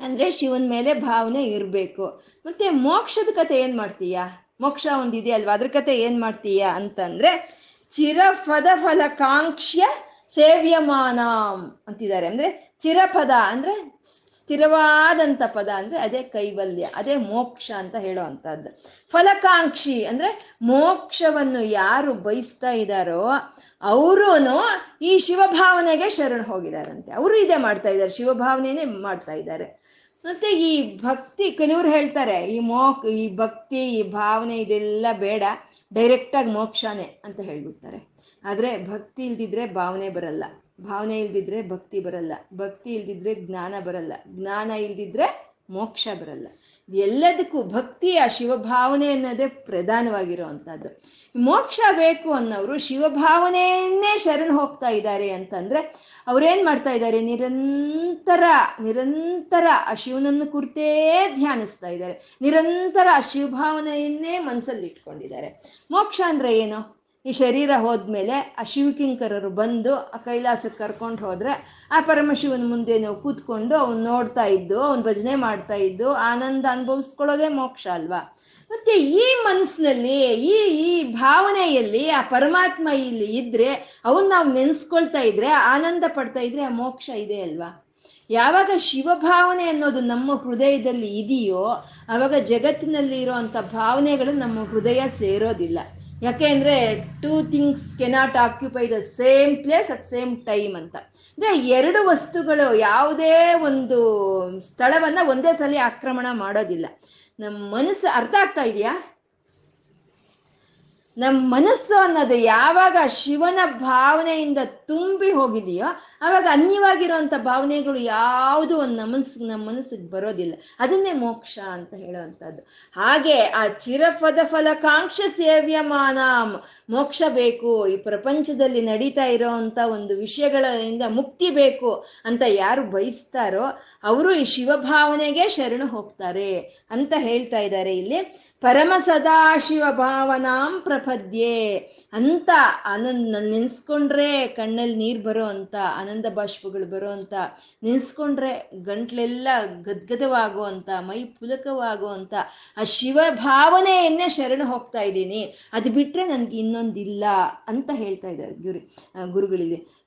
ಅಂದ್ರೆ ಶಿವನ ಮೇಲೆ ಭಾವನೆ ಇರಬೇಕು. ಮತ್ತೆ ಮೋಕ್ಷದ ಕತೆ ಏನ್ ಮಾಡ್ತೀಯಾ? ಮೋಕ್ಷ ಒಂದು ಅಲ್ವಾ? ಅದ್ರ ಕತೆ ಏನ್ ಮಾಡ್ತೀಯಾ ಅಂತಂದ್ರೆ ಚಿರಪದ ಫಲಕಾಂಕ್ಷ್ಯ ಸೇವ್ಯಮಾನ ಅಂತಿದ್ದಾರೆ. ಅಂದ್ರೆ ಚಿರಪದ ಅಂದ್ರೆ ಸ್ಥಿರವಾದಂಥ ಪದ ಅಂದ್ರೆ ಅದೇ ಕೈವಲ್ಯ, ಅದೇ ಮೋಕ್ಷ ಅಂತ ಹೇಳೋ ಅಂಥದ್ದು ಫಲಕಾಂಕ್ಷಿ ಅಂದ್ರೆ ಮೋಕ್ಷವನ್ನು ಯಾರು ಬಯಸ್ತಾ ಇದ್ದಾರೋ ಅವರೂ ಈ ಶಿವಭಾವನೆಗೆ ಶರಣ ಹೋಗಿದಾರಂತೆ ಅವರು ಇದೇ ಮಾಡ್ತಾ ಇದ್ದಾರೆ ಶಿವಭಾವನೆಯೇ ಮಾಡ್ತಾ ಇದ್ದಾರೆ. ಮತ್ತೆ ಈ ಭಕ್ತಿ ಕೆಲವರು ಹೇಳ್ತಾರೆ, ಈ ಮೋ ಈ ಭಕ್ತಿ, ಈ ಭಾವನೆ ಇದೆಲ್ಲ ಬೇಡ ಡೈರೆಕ್ಟಾಗಿ ಮೋಕ್ಷನೇ ಅಂತ ಹೇಳ್ಬಿಡ್ತಾರೆ. ಆದರೆ ಭಕ್ತಿ ಇಲ್ದಿದ್ರೆ ಭಾವನೆ ಬರಲ್ಲ. ಭಾವನೆ ಇಲ್ದಿದ್ರೆ ಭಕ್ತಿ ಬರಲ್ಲ. ಭಕ್ತಿ ಇಲ್ದಿದ್ರೆ ಜ್ಞಾನ ಬರಲ್ಲ. ಜ್ಞಾನ ಇಲ್ದಿದ್ರೆ ಮೋಕ್ಷ ಬರಲ್ಲ. ಎಲ್ಲದಕ್ಕೂ ಭಕ್ತಿ ಆ ಶಿವಭಾವನೆ ಅನ್ನೋದೇ ಪ್ರಧಾನವಾಗಿರುವಂಥದ್ದು. ಮೋಕ್ಷ ಬೇಕು ಅನ್ನೋರು ಶಿವಭಾವನೆಯನ್ನೇ ಶರಣ ಹೋಗ್ತಾ ಇದ್ದಾರೆ ಅಂತಂದ್ರೆ ಅವ್ರೇನ್ ಮಾಡ್ತಾ ಇದ್ದಾರೆ? ನಿರಂತರ ನಿರಂತರ ಆ ಶಿವನನ್ನು ಕುರಿತೇ ಧ್ಯಾನಿಸ್ತಾ ಇದ್ದಾರೆ. ನಿರಂತರ ಆ ಶಿವಭಾವನೆಯನ್ನೇ ಮನಸ್ಸಲ್ಲಿ ಇಟ್ಕೊಂಡಿದ್ದಾರೆ ಮೋಕ್ಷ ಅಂದ್ರೆ ಏನು? ಈ ಶರೀರ ಹೋದ್ಮೇಲೆ ಆ ಶಿವಕಿಂಕರರು ಬಂದು ಆ ಕೈಲಾಸಕ್ಕೆ ಕರ್ಕೊಂಡು ಹೋದರೆ ಆ ಪರಮಶಿವನ ಮುಂದೆ ನಾವು ಕೂತ್ಕೊಂಡು ಅವನು ನೋಡ್ತಾ ಇದ್ದು, ಅವನು ಭಜನೆ ಮಾಡ್ತಾ ಇದ್ದು, ಆನಂದ ಅನುಭವಿಸ್ಕೊಳ್ಳೋದೇ ಮೋಕ್ಷ ಅಲ್ವಾ? ಮತ್ತೆ ಈ ಮನಸ್ಸಿನಲ್ಲಿ, ಈ ಈ ಭಾವನೆಯಲ್ಲಿ ಆ ಪರಮಾತ್ಮ ಇಲ್ಲಿ ಇದ್ರೆ ಅವನ್ನ ನಾವು ನೆನೆಸ್ಕೊಳ್ತಾ ಇದ್ರೆ, ಆನಂದ ಪಡ್ತಾ ಇದ್ರೆ ಆ ಮೋಕ್ಷ ಇದೆ ಅಲ್ವಾ? ಯಾವಾಗ ಶಿವಭಾವನೆ ಅನ್ನೋದು ನಮ್ಮ ಹೃದಯದಲ್ಲಿ ಇದೆಯೋ ಆವಾಗ ಜಗತ್ತಿನಲ್ಲಿ ಇರುವಂತ ಭಾವನೆಗಳು ನಮ್ಮ ಹೃದಯ ಸೇರೋದಿಲ್ಲ. ಯಾಕೆ ಅಂದರೆ two things cannot occupy the same place at same time ಅಂತ. ಅಂದ್ರೆ ಎರಡು ವಸ್ತುಗಳು ಯಾವುದೇ ಒಂದು ಸ್ಥಳವನ್ನ ಒಂದೇ ಸಲ ಆಕ್ರಮಣ ಮಾಡೋದಿಲ್ಲ. ನಮ್ಮ ಮನಸ್ಸು ಅರ್ಥ ಆಗ್ತಾ ಇದೆಯಾ? ನಮ್ಮ ಮನಸ್ಸು ಅನ್ನೋದು ಯಾವಾಗ ಶಿವನ ಭಾವನೆಯಿಂದ ತುಂಬಿ ಹೋಗಿದೆಯೋ ಆವಾಗ ಅನ್ಯವಾಗಿರುವಂಥ ಭಾವನೆಗಳು ಯಾವುದು ಒಂದು ನಮಸ್ ನಮ್ಮ ಮನಸ್ಸಿಗೆ ಬರೋದಿಲ್ಲ. ಅದನ್ನೇ ಮೋಕ್ಷ ಅಂತ ಹೇಳುವಂಥದ್ದು ಹಾಗೆ ಆ ಚಿರಪದ ಫಲಕಾಂಕ್ಷ ಸೇವ್ಯಮಾನ. ಮೋಕ್ಷ ಬೇಕು, ಈ ಪ್ರಪಂಚದಲ್ಲಿ ನಡೀತಾ ಇರೋವಂಥ ಒಂದು ವಿಷಯಗಳಿಂದ ಮುಕ್ತಿ ಬೇಕು ಅಂತ ಯಾರು ಬಯಸ್ತಾರೋ, ಅವರು ಈ ಶಿವಭಾವನೆಗೆ ಶರಣು ಹೋಗ್ತಾರೆ ಅಂತ ಹೇಳ್ತಾ ಇದ್ದಾರೆ ಇಲ್ಲಿ. ಪರಮ ಸದಾಶಿವ ಭಾವನಾಂ ಪ್ರಪದ್ಯೆ ಅಂತ ಆನಂದ ನೆನ್ಸ್ಕೊಂಡ್ರೆ ಕಣ್ಣಲ್ಲಿ ನೀರು ಬರೋ ಅಂತ ಆನಂದ ಬಾಷ್ಪಗಳು ಬರೋ ಅಂತ ನೆನ್ಸ್ಕೊಂಡ್ರೆ ಗಂಟ್ಲೆಲ್ಲ ಗದ್ಗದವಾಗೋ ಅಂತ ಮೈ ಪುಲಕವಾಗೋ ಅಂತ ಆ ಶಿವ ಭಾವನೆಯನ್ನೇ ಶರಣ ಹೋಗ್ತಾ ಇದ್ದೀನಿ. ಅದು ಬಿಟ್ರೆ ನನ್ಗೆ ಇನ್ನೊಂದಿಲ್ಲ ಅಂತ ಹೇಳ್ತಾ ಇದ್ದಾರೆ ಗುರು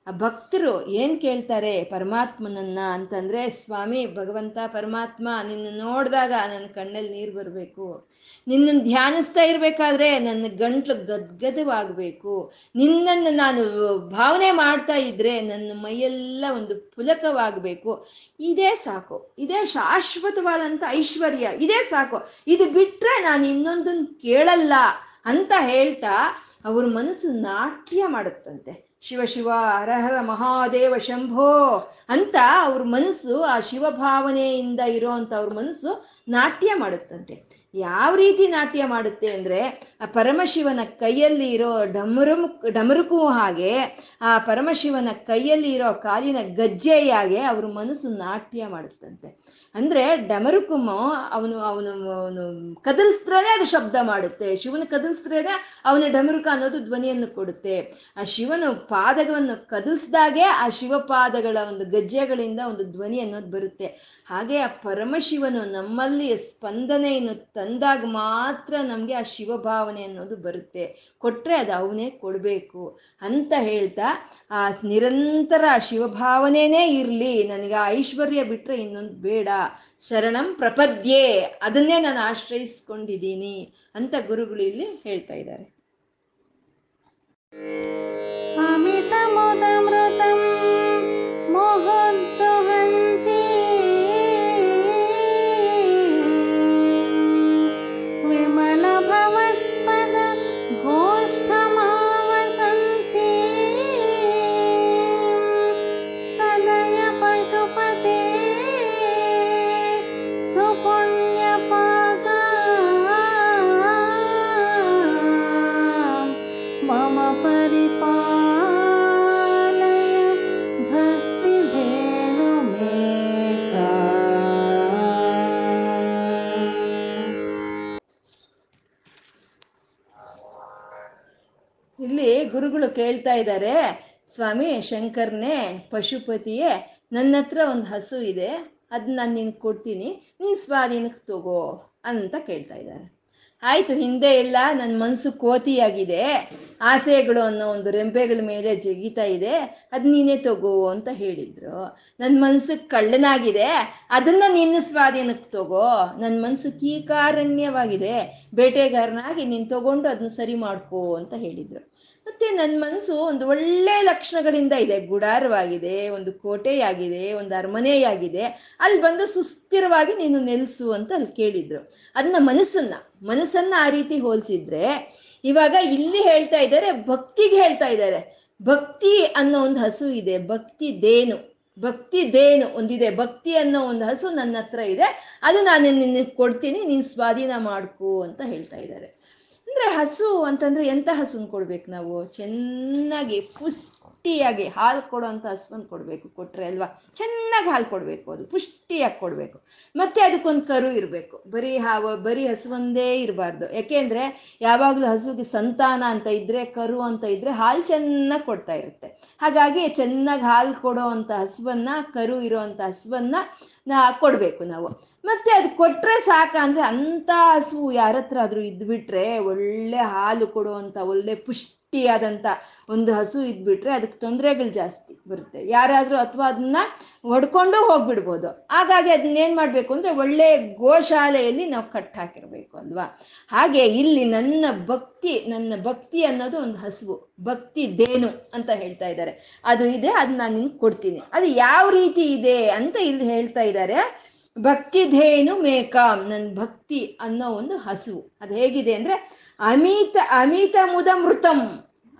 ಆ, ಭಕ್ತರು ಏನ್ ಕೇಳ್ತಾರೆ ಪರಮಾತ್ಮನನ್ನ ಅಂತಂದ್ರೆ ಸ್ವಾಮಿ ಭಗವಂತ ಪರಮಾತ್ಮ ನಿನ್ನ ನೋಡಿದಾಗ ನನ್ನ ಕಣ್ಣಲ್ಲಿ ನೀರು ಬರಬೇಕು. ನಿನ್ನನ್ನು ಧ್ಯಾನಿಸ್ತಾ ಇರಬೇಕಾದ್ರೆ ನನ್ನ ಗಂಟ್ಲು ಗದ್ಗದವಾಗಬೇಕು ನಿನ್ನನ್ನು ನಾನು ಭಾವನೆ ಮಾಡ್ತಾ ಇದ್ರೆ ನನ್ನ ಮೈಯೆಲ್ಲ ಒಂದು ಪುಲಕವಾಗಬೇಕು. ಇದೇ ಸಾಕು. ಇದೇ ಶಾಶ್ವತವಾದಂಥ ಐಶ್ವರ್ಯ. ಇದೇ ಸಾಕು. ಇದು ಬಿಟ್ಟರೆ ನಾನು ಇನ್ನೊಂದನ್ನು ಕೇಳಲ್ಲ ಅಂತ ಹೇಳ್ತಾ ಅವ್ರ ಮನಸ್ಸು ನಾಟ್ಯ ಮಾಡುತ್ತಂತೆ. ಶಿವ ಶಿವ, ಹರ ಹರ ಮಹಾದೇವ ಶಂಭೋ ಅಂತ ಅವ್ರ ಮನಸ್ಸು ಆ ಶಿವಭಾವನೆಯಿಂದ ಇರೋವಂಥ ಅವ್ರ ಮನಸ್ಸು ನಾಟ್ಯ ಮಾಡುತ್ತಂತೆ. ಯಾವ ರೀತಿ ನಾಟ್ಯ ಮಾಡುತ್ತೆ ಅಂದರೆ ಆ ಪರಮಶಿವನ ಕೈಯಲ್ಲಿ ಇರೋ ಡಮರು ಡಮರುಕು ಹಾಗೆ ಆ ಪರಮಶಿವನ ಕೈಯಲ್ಲಿ ಇರೋ ಕಾಲಿನ ಗಜ್ಜೆಯಾಗೆ ಅವರು ಮನಸ್ಸು ನಾಟ್ಯ ಮಾಡುತ್ತಂತೆ. ಅಂದರೆ ಡಮರುಕುಮ ಅವನು ಅವನು ಅವನು ಕದಲ್ಸ್ತ್ರೇ ಅದು ಶಬ್ದ ಮಾಡುತ್ತೆ. ಶಿವನ ಕದಲ್ಸ್ತ್ರೇನೆ ಅವನ ಡಮರುಕ ಅನ್ನೋದು ಧ್ವನಿಯನ್ನು ಕೊಡುತ್ತೆ. ಆ ಶಿವನು ಪಾದವನ್ನು ಕದಲ್ಸ್ದಾಗೆ ಆ ಶಿವಪಾದಗಳ ಒಂದು ಗಜ್ಜೆಗಳಿಂದ ಒಂದು ಧ್ವನಿ ಅನ್ನೋದು ಬರುತ್ತೆ. ಹಾಗೆ ಆ ಪರಮಶಿವನು ನಮ್ಮಲ್ಲಿ ಸ್ಪಂದನೆಯನ್ನು ತಂದಾಗ ಮಾತ್ರ ನಮಗೆ ಆ ಶಿವಭಾವನೆ ಅನ್ನೋದು ಬರುತ್ತೆ. ಕೊಟ್ಟರೆ ಅದು ಅವನೇ ಕೊಡಬೇಕು ಅಂತ ಹೇಳ್ತಾ, ಆ ನಿರಂತರ ಶಿವಭಾವನೆನೇ ಇರಲಿ, ನನಗೆ ಐಶ್ವರ್ಯ ಬಿಟ್ಟರೆ ಇನ್ನೊಂದು ಬೇಡ, ಶರಣಂ ಪ್ರಪದ್ಯೆ, ಅದನ್ನೇ ನಾನು ಆಶ್ರಯಿಸ್ಕೊಂಡಿದ್ದೀನಿ ಅಂತ ಗುರುಗಳು ಇಲ್ಲಿ ಹೇಳ್ತಾ ಇದ್ದಾರೆ. ಅಮಿತಮೃತಮೃತಂ ಗುರುಗಳು ಕೇಳ್ತಾ ಇದ್ದಾರೆ, ಸ್ವಾಮಿ, ಶಂಕರ್ನೇ, ಪಶುಪತಿಯೇ, ನನ್ನ ಹತ್ರ ಒಂದು ಹಸು ಇದೆ ಅದನ್ನ ನಾನು ನಿನಗೆ ಕೊಡ್ತೀನಿ, ನೀನು ಸ್ವಾಧೀನಕ್ಕೆ ತಗೋ ಅಂತ ಕೇಳ್ತಾ ಇದ್ದಾರೆ. ಆಯಿತು, ಹಿಂದೆ ಇಲ್ಲ ನನ್ನ ಮನಸ್ಸು ಕೋತಿಯಾಗಿದೆ, ಆಸೆಗಳು ಅನ್ನೋ ಒಂದು ರೆಂಬೆಗಳ ಮೇಲೆ ಜಗಿತಾ ಇದೆ, ಅದು ನೀನೇ ತಗೋ ಅಂತ ಹೇಳಿದ್ರು. ನನ್ನ ಮನಸ್ಸು ಕಳ್ಳನಾಗಿದೆ, ಅದನ್ನ ನಿನ್ನ ಸ್ವಾಧೀನಕ್ಕೆ ತಗೋ. ನನ್ನ ಮನಸ್ಸು ಕೀಕಾರಣ್ಯವಾಗಿದೆ, ಬೇಟೆಗಾರನಾಗಿ ನೀನು ತಗೊಂಡು ಅದನ್ನ ಸರಿ ಮಾಡ್ಕೋ ಅಂತ ಹೇಳಿದ್ರು. ಮತ್ತೆ ನನ್ನ ಮನಸ್ಸು ಒಂದು ಒಳ್ಳೆ ಲಕ್ಷಣಗಳಿಂದ ಇದೆ. ಗುಡಾರವಾಗಿದೆ, ಒಂದು ಕೋಟೆಯಾಗಿದೆ, ಒಂದು ಅರಮನೆಯಾಗಿದೆ. ಅಲ್ಲಿ ಬಂದು ಸುಸ್ಥಿರವಾಗಿ ನೀನು ನೆಲೆಸು ಅಂತ ಅಲ್ಲಿ ಕೇಳಿದ್ರು. ಅದನ್ನ ಮನಸ್ಸನ್ನ ಮನಸ್ಸನ್ನ ಆ ರೀತಿ ಹೋಲಿಸಿದ್ರೆ ಇವಾಗ ಇಲ್ಲಿ ಹೇಳ್ತಾ ಇದ್ದಾರೆ ಭಕ್ತಿಗೆ ಹೇಳ್ತಾ ಇದ್ದಾರೆ ಭಕ್ತಿ ಅನ್ನೋ ಒಂದು ಹಸು ಇದೆ, ಭಕ್ತಿ ದೇನು. ಭಕ್ತಿ ದೇನು ಒಂದಿದೆ. ಭಕ್ತಿ ಅನ್ನೋ ಒಂದು ಹಸು ನನ್ನ ಹತ್ರ ಇದೆ. ಅದು ನಾನು ನಿನ್ನ ಕೊಡ್ತೀನಿ, ನೀನು ಸ್ವಾಧೀನ ಮಾಡ್ಕೋ ಅಂತ ಹೇಳ್ತಾ ಇದ್ದಾರೆ ಅಂದ್ರೆ ಹಸು ಅಂತಂದ್ರೆ ಎಂತ ಹಸುನ್ ಕೊಡ್ಬೇಕು ನಾವು? ಚೆನ್ನಾಗಿ ಪುಷ್ಟ ಪುಷ್ಟಿಯಾಗಿ ಹಾಲು ಕೊಡುವಂಥ ಹಸುವನ್ನು ಕೊಡಬೇಕು ಕೊಟ್ಟರೆ ಅಲ್ವಾ? ಚೆನ್ನಾಗಿ ಹಾಲು ಕೊಡಬೇಕು ಅದು, ಪುಷ್ಟಿಯಾಗಿ ಕೊಡಬೇಕು. ಮತ್ತೆ ಅದಕ್ಕೊಂದು ಕರು ಇರಬೇಕು. ಬರೀ ಹಾವು, ಬರೀ ಹಸುವೊಂದೇ ಇರಬಾರ್ದು. ಯಾಕೆಂದ್ರೆ ಯಾವಾಗಲೂ ಹಸುಗೆ ಸಂತಾನ ಅಂತ ಇದ್ರೆ, ಕರು ಅಂತ ಇದ್ರೆ ಹಾಲು ಚೆನ್ನಾಗಿ ಕೊಡ್ತಾ ಇರುತ್ತೆ. ಹಾಗಾಗಿ ಚೆನ್ನಾಗಿ ಹಾಲು ಕೊಡೋ ಅಂಥ ಹಸುವನ್ನ, ಕರು ಇರೋವಂಥ ಹಸುವನ್ನ ಕೊಡಬೇಕು ನಾವು. ಮತ್ತೆ ಅದು ಕೊಟ್ಟರೆ ಸಾಕ ಅಂದ್ರೆ ಅಂಥ ಹಸು ಯಾರ ಹತ್ರ ಆದರೂ ಇದ್ಬಿಟ್ರೆ ಒಳ್ಳೆ ಹಾಲು ಕೊಡುವಂಥ, ಒಳ್ಳೆ ಪುಷ್ಟಿಯಾದಂಥ ಒಂದು ಹಸು ಇದ್ಬಿಟ್ರೆ ಅದಕ್ಕೆ ತೊಂದರೆಗಳು ಜಾಸ್ತಿ ಬರುತ್ತೆ. ಯಾರಾದರೂ ಅಥವಾ ಅದನ್ನ ಹೊಡ್ಕೊಂಡು ಹೋಗ್ಬಿಡ್ಬೋದು. ಹಾಗಾಗಿ ಅದನ್ನೇನು ಮಾಡಬೇಕು ಅಂದರೆ ಒಳ್ಳೆ ಗೋಶಾಲೆಯಲ್ಲಿ ನಾವು ಕಟ್ಟಾಕಿರಬೇಕು ಅಲ್ವಾ? ಹಾಗೆ ಇಲ್ಲಿ ನನ್ನ ಭಕ್ತಿ ನನ್ನ ಭಕ್ತಿ ಅನ್ನೋದು ಒಂದು ಹಸುವು ಭಕ್ತಿ ದೇನು ಅಂತ ಹೇಳ್ತಾ ಇದ್ದಾರೆ. ಅದು ಇದೆ, ಅದು ನಾನು ನಿನ್ಗೆ ಕೊಡ್ತೀನಿ. ಅದು ಯಾವ ರೀತಿ ಇದೆ ಅಂತ ಇಲ್ಲಿ ಹೇಳ್ತಾ ಇದ್ದಾರೆ. ಭಕ್ತಿ ಧೇನು ಮೇಕಾಂ ನನ್ನ ಭಕ್ತಿ ಅನ್ನೋ ಒಂದು ಹಸುವು ಅದು ಹೇಗಿದೆ ಅಂದ್ರೆ ಅಮಿತ ಅಮಿತ ಮುದ ಮೃತಂ.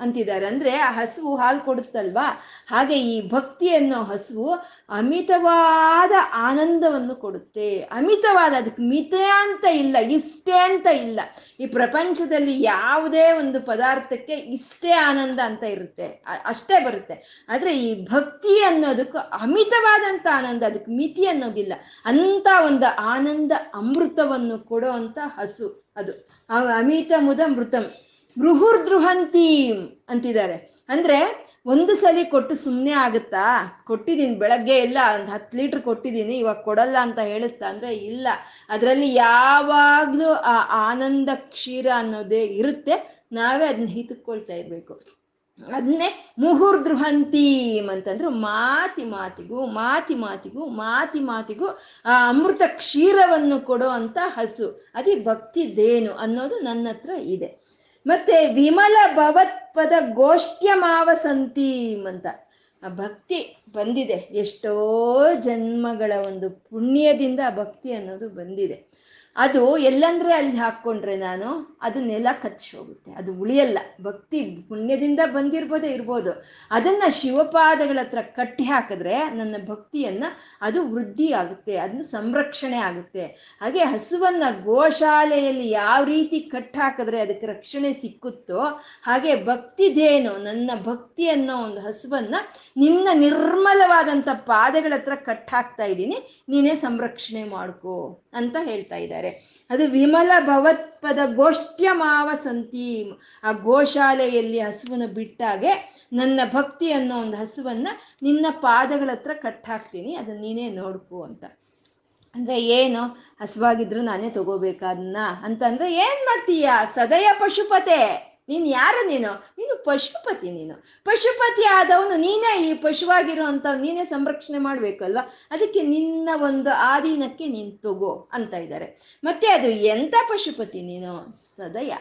ಅಂತಿದ್ದಾರೆ. ಅಂದ್ರೆ ಆ ಹಸುವು ಹಾಲು ಕೊಡುತ್ತಲ್ವಾ? ಹಾಗೆ ಈ ಭಕ್ತಿ ಅನ್ನೋ ಹಸುವು ಅಮಿತವಾದ ಆನಂದವನ್ನು ಕೊಡುತ್ತೆ. ಅಮಿತವಾದ, ಅದಕ್ಕೆ ಮಿತ ಅಂತ ಇಲ್ಲ, ಇಷ್ಟೇ ಅಂತ ಇಲ್ಲ. ಈ ಪ್ರಪಂಚದಲ್ಲಿ ಯಾವುದೇ ಒಂದು ಪದಾರ್ಥಕ್ಕೆ ಇಷ್ಟೇ ಆನಂದ ಅಂತ ಇರುತ್ತೆ. ಅಷ್ಟೇ ಬರುತ್ತೆ. ಆದರೆ ಈ ಭಕ್ತಿ ಅನ್ನೋದಕ್ಕೂ ಅಮಿತವಾದಂತ ಆನಂದ, ಅದಕ್ಕೆ ಮಿತಿ ಅನ್ನೋದಿಲ್ಲ. ಅಂತ ಒಂದು ಆನಂದ ಅಮೃತವನ್ನು ಕೊಡುವಂತ ಹಸು ಅದು. ಅಮಿತ ಮುದ ಮೃತಂ. ಬೃಹುರ್ದೃಹಂತೀಂ ಅಂತಿದ್ದಾರೆ. ಅಂದ್ರೆ ಒಂದು ಸಲ ಕೊಟ್ಟು ಸುಮ್ಮನೆ ಆಗುತ್ತಾ? ಕೊಟ್ಟಿದ್ದೀನಿ ಬೆಳಗ್ಗೆ ಎಲ್ಲ ಒಂದು ಹತ್ತು ಲೀಟ್ರ್ ಕೊಟ್ಟಿದ್ದೀನಿ ಇವಾಗ ಕೊಡಲ್ಲ ಅಂತ ಹೇಳುತ್ತಾ? ಅಂದ್ರೆ ಇಲ್ಲ. ಅದರಲ್ಲಿ ಯಾವಾಗಲೂ ಆ ಆನಂದ ಕ್ಷೀರ ಅನ್ನೋದೇ ಇರುತ್ತೆ. ನಾವೇ ಅದನ್ನ ಹಿತುಕೊಳ್ತಾ ಇರಬೇಕು. ಅದನ್ನೇ ಮುಹುರ್ದೃಹಂತೀಂ ಅಂತಂದ್ರೆ ಮಾತಿ ಮಾತಿಗೂ ಮಾತಿ ಮಾತಿಗೂ ಮಾತಿ ಮಾತಿಗೂ ಆ ಅಮೃತ ಕ್ಷೀರವನ್ನು ಕೊಡೋ ಅಂತ ಹಸು. ಅದೇ ಭಕ್ತಿ ದೇನು ಅನ್ನೋದು ನನ್ನ ಹತ್ರ ಇದೆ. ಮತ್ತೆ ವಿಮಲ ಭವತ್ಪದ ಗೋಷ್ಠ್ಯ ಮಾವಸಂತೀಮ್ ಅಂತ. ಆ ಭಕ್ತಿ ಬಂದಿದೆ. ಎಷ್ಟೋ ಜನ್ಮಗಳ ಒಂದು ಪುಣ್ಯದಿಂದ ಭಕ್ತಿ ಅನ್ನೋದು ಬಂದಿದೆ. ಅದು ಎಲ್ಲಂದ್ರೆ ಅಲ್ಲಿ ಹಾಕ್ಕೊಂಡ್ರೆ ನಾನು, ಅದು ನೆಲ ಕಚ್ಚಿ ಹೋಗುತ್ತೆ. ಅದು ಉಳಿಯಲ್ಲ. ಭಕ್ತಿ ಪುಣ್ಯದಿಂದ ಬಂದಿರ್ಬೋದೇ ಇರ್ಬೋದು. ಅದನ್ನ ಶಿವಪಾದಗಳ ಹತ್ರ ಕಟ್ಟಿ ಹಾಕಿದ್ರೆ ನನ್ನ ಭಕ್ತಿಯನ್ನ ಅದು ವೃದ್ಧಿ ಆಗುತ್ತೆ, ಅದನ್ನ ಸಂರಕ್ಷಣೆ ಆಗುತ್ತೆ. ಹಾಗೆ ಹಸುವನ್ನ ಗೋಶಾಲೆಯಲ್ಲಿ ಯಾವ ರೀತಿ ಕಟ್ಟಿ ಹಾಕಿದ್ರೆ ಅದಕ್ಕೆ ರಕ್ಷಣೆ ಸಿಕ್ಕುತ್ತೋ ಹಾಗೆ ಭಕ್ತಿದೇನು, ನನ್ನ ಭಕ್ತಿ ಅನ್ನೋ ಒಂದು ಹಸುವನ್ನ ನಿನ್ನ ನಿರ್ಮಲವಾದಂಥ ಪಾದಗಳ ಹತ್ರ ಕಟ್ಟಾಕ್ತಾ ಇದ್ದೀನಿ, ನೀನೇ ಸಂರಕ್ಷಣೆ ಮಾಡ್ಕೋ. ಅಂತ ಹೇಳ್ತಾ ಇದ್ದಾರೆ. ಅದು ವಿಮಲ ಭವತ್ಪದ ಗೋಷ್ಠ್ಯ ಮಾವ ಸಂತಿ ಆ ಗೋಶಾಲೆಯಲ್ಲಿ ಹಸುವನ್ನು ಬಿಟ್ಟಾಗೆ ನನ್ನ ಭಕ್ತಿ ಅನ್ನೋ ಒಂದು ಹಸುವನ್ನು ನಿನ್ನ ಪಾದಗಳ ಹತ್ರ ಕಟ್ಟಾಕ್ತೀನಿ. ಅದನ್ನ ನೀನೇ ನೋಡ್ಕೋ ಅಂತ. ಅಂದ್ರೆ ಏನು? ಹಸುವಾಗಿದ್ರು ನಾನೇ ತಗೋಬೇಕಾದನ್ನ ಅಂತಂದರೆ ಏನು ಏನ್ ಮಾಡ್ತೀಯ? ಸದಯ ಪಶುಪತೆ. ನೀನು ಯಾರು ನೀನು? ನೀನು ಪಶುಪತಿ ನೀನು. ಪಶುಪತಿ ಆದವನು ನೀನೇ ಈ ಪಶುವಾಗಿರುವಂತ ನೀನೇ ಸಂರಕ್ಷಣೆ ಮಾಡ್ಬೇಕಲ್ವಾ? ಅದಕ್ಕೆ ನಿನ್ನ ಒಂದು ಆಧೀನಕ್ಕೆ ನೀನು ತಗೋ ಅಂತ ಇದ್ದಾರೆ. ಮತ್ತೆ ಅದು ಎಂತ ಪಶುಪತಿ ನೀನು? ಸದಯ.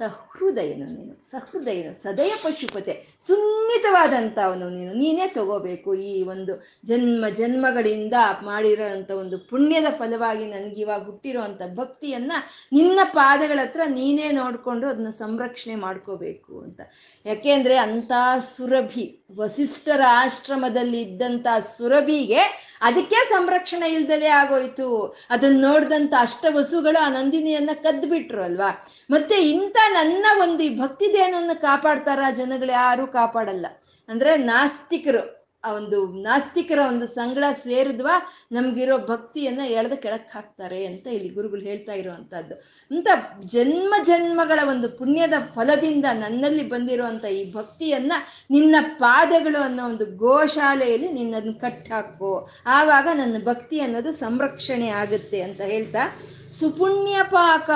ಸಹೃದಯನು ನೀನು. ಸಹೃದಯನು ಸದಯ ಪಶುಪತೆ, ಸುನ್ನಿತವಾದಂಥವನು ನೀನು. ನೀನೇ ತಗೋಬೇಕು ಈ ಒಂದು ಜನ್ಮ, ಜನ್ಮಗಳಿಂದ ಮಾಡಿರೋಂಥ ಒಂದು ಪುಣ್ಯದ ಫಲವಾಗಿ ನನಗಿವಾಗ ಹುಟ್ಟಿರುವಂಥ ಭಕ್ತಿಯನ್ನು ನಿನ್ನ ಪಾದಗಳ ಹತ್ರ ನೀನೇ ನೋಡಿಕೊಂಡು ಅದನ್ನ ಸಂರಕ್ಷಣೆ ಮಾಡ್ಕೋಬೇಕು ಅಂತ. ಯಾಕೆಂದರೆ ಅಂಥ ಸುರಭಿ, ವಸಿಷ್ಠರ ಆಶ್ರಮದಲ್ಲಿ ಇದ್ದಂಥ ಸುರಭಿಗೆ ಅದಕ್ಕೆ ಸಂರಕ್ಷಣೆ ಇಲ್ದಲೇ ಆಗೋಯ್ತು. ಅದನ್ನ ನೋಡಿದಂತ ಅಷ್ಟ ವಸುಗಳು ಆ ನಂದಿನಿಯನ್ನ ಕದ್ದು ಬಿಟ್ರು ಅಲ್ವಾ? ಮತ್ತೆ ಇಂಥ ನನ್ನ ಒಂದು ಈ ಭಕ್ತಿದೇನನ್ನು ಕಾಪಾಡ್ತಾರ ಜನಗಳು ಯಾರು ಕಾಪಾಡಲ್ಲ. ಅಂದ್ರೆ ನಾಸ್ತಿಕರು. ಆ ಒಂದು ನಾಸ್ತಿಕರ ಒಂದು ಸಂಗಡ ಸೇರಿದ್ವಾ ನಮ್ಗಿರೋ ಭಕ್ತಿಯನ್ನ ಎಳೆದು ಕೆಳಕ್ ಹಾಕ್ತಾರೆ ಅಂತ ಇಲ್ಲಿ ಗುರುಗಳು ಹೇಳ್ತಾ ಇರುವಂತಹದ್ದು. ಇಂಥ ಜನ್ಮ ಜನ್ಮಗಳ ಒಂದು ಪುಣ್ಯದ ಫಲದಿಂದ ನನ್ನಲ್ಲಿ ಬಂದಿರುವಂತ ಈ ಭಕ್ತಿಯನ್ನ ನಿನ್ನ ಪಾದಗಳು ಅನ್ನೋ ಒಂದು ಗೋಶಾಲೆಯಲ್ಲಿ ನಿನ್ನದನ್ನು ಕಟ್ಟಾಕೋ. ಆವಾಗ ನನ್ನ ಭಕ್ತಿ ಅನ್ನೋದು ಸಂರಕ್ಷಣೆ ಆಗುತ್ತೆ ಅಂತ ಹೇಳ್ತಾ ಸುಪುಣ್ಯ ಪಾಕ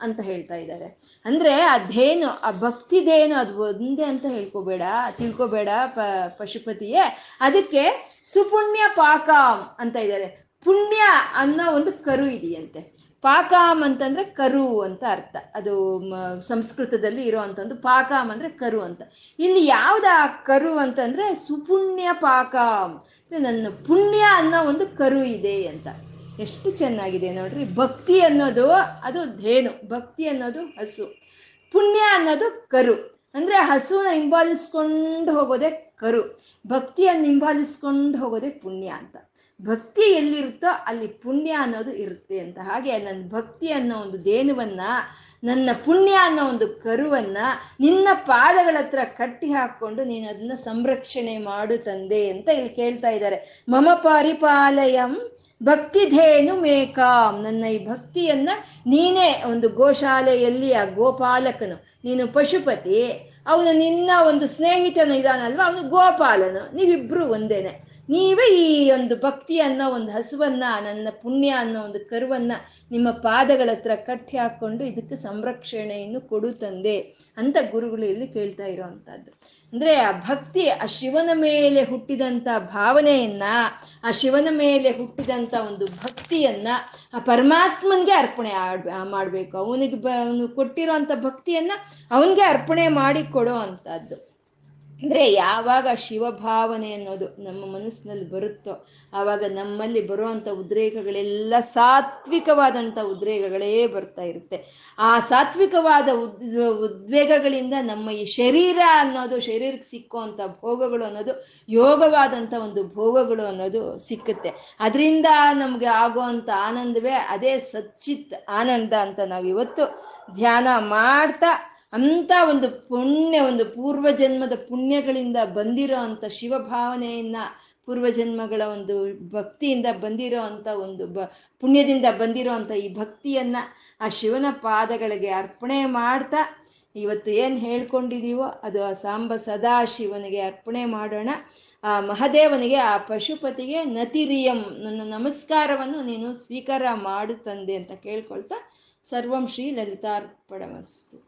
ಅಂತ ಹೇಳ್ತಾ ಇದ್ದಾರೆ. ಅಂದ್ರೆ ಅದೇನು ಆ ಭಕ್ತಿದೇನು ಅದು ಒಂದೇ ಅಂತ ಹೇಳ್ಕೋಬೇಡ, ತಿಳ್ಕೊಬೇಡ ಪ, ಪಶುಪತಿಯೇ. ಅದಕ್ಕೆ ಸುಪುಣ್ಯ ಪಾಕಾಂ ಅಂತ ಇದ್ದಾರೆ. ಪುಣ್ಯ ಅನ್ನೋ ಒಂದು ಕರು ಇದೆಯಂತೆ. ಪಾಕಾಮ್ ಅಂತಂದ್ರೆ ಕರು ಅಂತ ಅರ್ಥ. ಅದು ಸಂಸ್ಕೃತದಲ್ಲಿ ಇರುವಂತ ಒಂದು ಪಾಕಾಮ್ ಅಂದ್ರೆ ಕರು ಅಂತ. ಇಲ್ಲಿ ಯಾವ್ದ ಕರು ಅಂತಂದ್ರೆ ಸುಪುಣ್ಯ ಪಾಕಾಮ್ ನನ್ನ ಪುಣ್ಯ ಅನ್ನೋ ಒಂದು ಕರು ಇದೆ ಅಂತ. ಎಷ್ಟು ಚೆನ್ನಾಗಿದೆ ನೋಡ್ರಿ. ಭಕ್ತಿ ಅನ್ನೋದು, ಅದು ಧೇನು. ಭಕ್ತಿ ಅನ್ನೋದು ಹಸು. ಪುಣ್ಯ ಅನ್ನೋದು ಕರು. ಅಂದ್ರೆ ಹಸುನ ಹಿಂಬಾಲಿಸ್ಕೊಂಡು ಹೋಗೋದೇ ಕರು. ಭಕ್ತಿಯನ್ನು ಹಿಂಬಾಲಿಸ್ಕೊಂಡು ಹೋಗೋದೇ ಪುಣ್ಯ ಅಂತ. ಭಕ್ತಿ ಎಲ್ಲಿರುತ್ತೋ ಅಲ್ಲಿ ಪುಣ್ಯ ಅನ್ನೋದು ಇರುತ್ತೆ ಅಂತ. ಹಾಗೆ ನನ್ನ ಭಕ್ತಿ ಅನ್ನೋ ಒಂದು ದೇನುವನ್ನ, ನನ್ನ ಪುಣ್ಯ ಅನ್ನೋ ಒಂದು ಕರುವನ್ನ ನಿನ್ನ ಪಾದಗಳ ಹತ್ರ ಕಟ್ಟಿ ಹಾಕೊಂಡು ನೀನು ಅದನ್ನ ಸಂರಕ್ಷಣೆ ಮಾಡು ತಂದೆ ಅಂತ ಇಲ್ಲಿ ಕೇಳ್ತಾ ಇದ್ದಾರೆ. ಮಮ ಪರಿಪಾಲಯಂ ಭಕ್ತಿಧೇನು ಮೇಕಾಂ. ನನ್ನ ಈ ಭಕ್ತಿಯನ್ನ ನೀನೇ ಒಂದು ಗೋಶಾಲೆಯಲ್ಲಿ ಆ ಗೋಪಾಲಕನು, ನೀನು ಪಶುಪತಿ, ಅವನು ನಿನ್ನ ಒಂದು ಸ್ನೇಹಿತನ ಇದಾನಲ್ವ, ಅವನು ಗೋಪಾಲನು, ನೀವಿಬ್ರು ಒಂದೇನೆ. ನೀವೇ ಈ ಒಂದು ಭಕ್ತಿ ಅನ್ನೋ ಒಂದು ಹಸುವನ್ನ, ನನ್ನ ಪುಣ್ಯ ಅನ್ನೋ ಒಂದು ಕರುವನ್ನ ನಿಮ್ಮ ಪಾದಗಳ ಹತ್ರ ಕಟ್ಟಿ ಹಾಕೊಂಡು ಇದಕ್ಕೆ ಸಂರಕ್ಷಣೆಯನ್ನು ಕೊಡು ತಂದೆ ಅಂತ ಗುರುಗಳು ಇಲ್ಲಿ ಕೇಳ್ತಾ ಇರೋವಂಥದ್ದು ಅಂದ್ರೆ ಆ ಭಕ್ತಿ ಆ ಶಿವನ ಮೇಲೆ ಹುಟ್ಟಿದಂಥ ಭಾವನೆಯನ್ನ, ಆ ಶಿವನ ಮೇಲೆ ಹುಟ್ಟಿದಂಥ ಒಂದು ಭಕ್ತಿಯನ್ನ ಆ ಪರಮಾತ್ಮನ್ಗೆ ಅರ್ಪಣೆ ಆಡ್ ಮಾಡಬೇಕು. ಅವನಿಗೆ ಬ, ಅವನು ಭಕ್ತಿಯನ್ನ ಅವನಿಗೆ ಅರ್ಪಣೆ ಮಾಡಿ ಕೊಡೋ ಅಂಥದ್ದು ಅಂದರೆ ಯಾವಾಗ ಶಿವಭಾವನೆ ಅನ್ನೋದು ನಮ್ಮ ಮನಸ್ಸಿನಲ್ಲಿ ಬರುತ್ತೋ, ಆವಾಗ ನಮ್ಮಲ್ಲಿ ಬರುವಂಥ ಉದ್ರೇಕಗಳೆಲ್ಲ ಸಾತ್ವಿಕವಾದಂಥ ಉದ್ರೇಕಗಳೇ ಬರ್ತಾ ಇರುತ್ತೆ. ಆ ಸಾತ್ವಿಕವಾದ ಉದ್, ಉದ್ವೇಗಗಳಿಂದ ನಮ್ಮ ಈ ಶರೀರ ಅನ್ನೋದು, ಶರೀರಕ್ಕೆ ಸಿಕ್ಕುವಂಥ ಭೋಗಗಳು ಅನ್ನೋದು ಯೋಗವಾದಂಥ ಒಂದು ಭೋಗಗಳು ಅನ್ನೋದು ಸಿಕ್ಕುತ್ತೆ. ಅದರಿಂದ ನಮಗೆ ಆಗುವಂಥ ಆನಂದವೇ ಅದೇ ಸಚ್ಚಿತ್ ಆನಂದ ಅಂತ ನಾವು ಇವತ್ತು ಧ್ಯಾನ ಮಾಡ್ತಾ ಅಂತ ಒಂದು ಪುಣ್ಯ, ಒಂದು ಪೂರ್ವಜನ್ಮದ ಪುಣ್ಯಗಳಿಂದ ಬಂದಿರೋ ಅಂಥ ಶಿವಭಾವನೆಯನ್ನ ಪೂರ್ವಜನ್ಮಗಳ ಒಂದು ಭಕ್ತಿಯಿಂದ ಬಂದಿರೋ ಅಂಥ ಒಂದು ಬ, ಪುಣ್ಯದಿಂದ ಬಂದಿರೋ ಅಂಥ ಈ ಭಕ್ತಿಯನ್ನ ಆ ಶಿವನ ಪಾದಗಳಿಗೆ ಅರ್ಪಣೆ ಮಾಡ್ತಾ ಇವತ್ತು ಏನು ಹೇಳ್ಕೊಂಡಿದೀವೋ ಅದು ಆ ಸಾಂಬ ಸದಾ ಶಿವನಿಗೆ ಅರ್ಪಣೆ ಮಾಡೋಣ. ಆ ಮಹದೇವನಿಗೆ, ಆ ಪಶುಪತಿಗೆ ನತಿರಿಯಂ ನನ್ನ ನಮಸ್ಕಾರವನ್ನು ನೀನು ಸ್ವೀಕಾರ ಮಾಡು ಅಂತ ಕೇಳ್ಕೊಳ್ತಾ ಸರ್ವಂ ಶ್ರೀ ಲಲಿತಾರ್ಪಣಮಸ್ತು.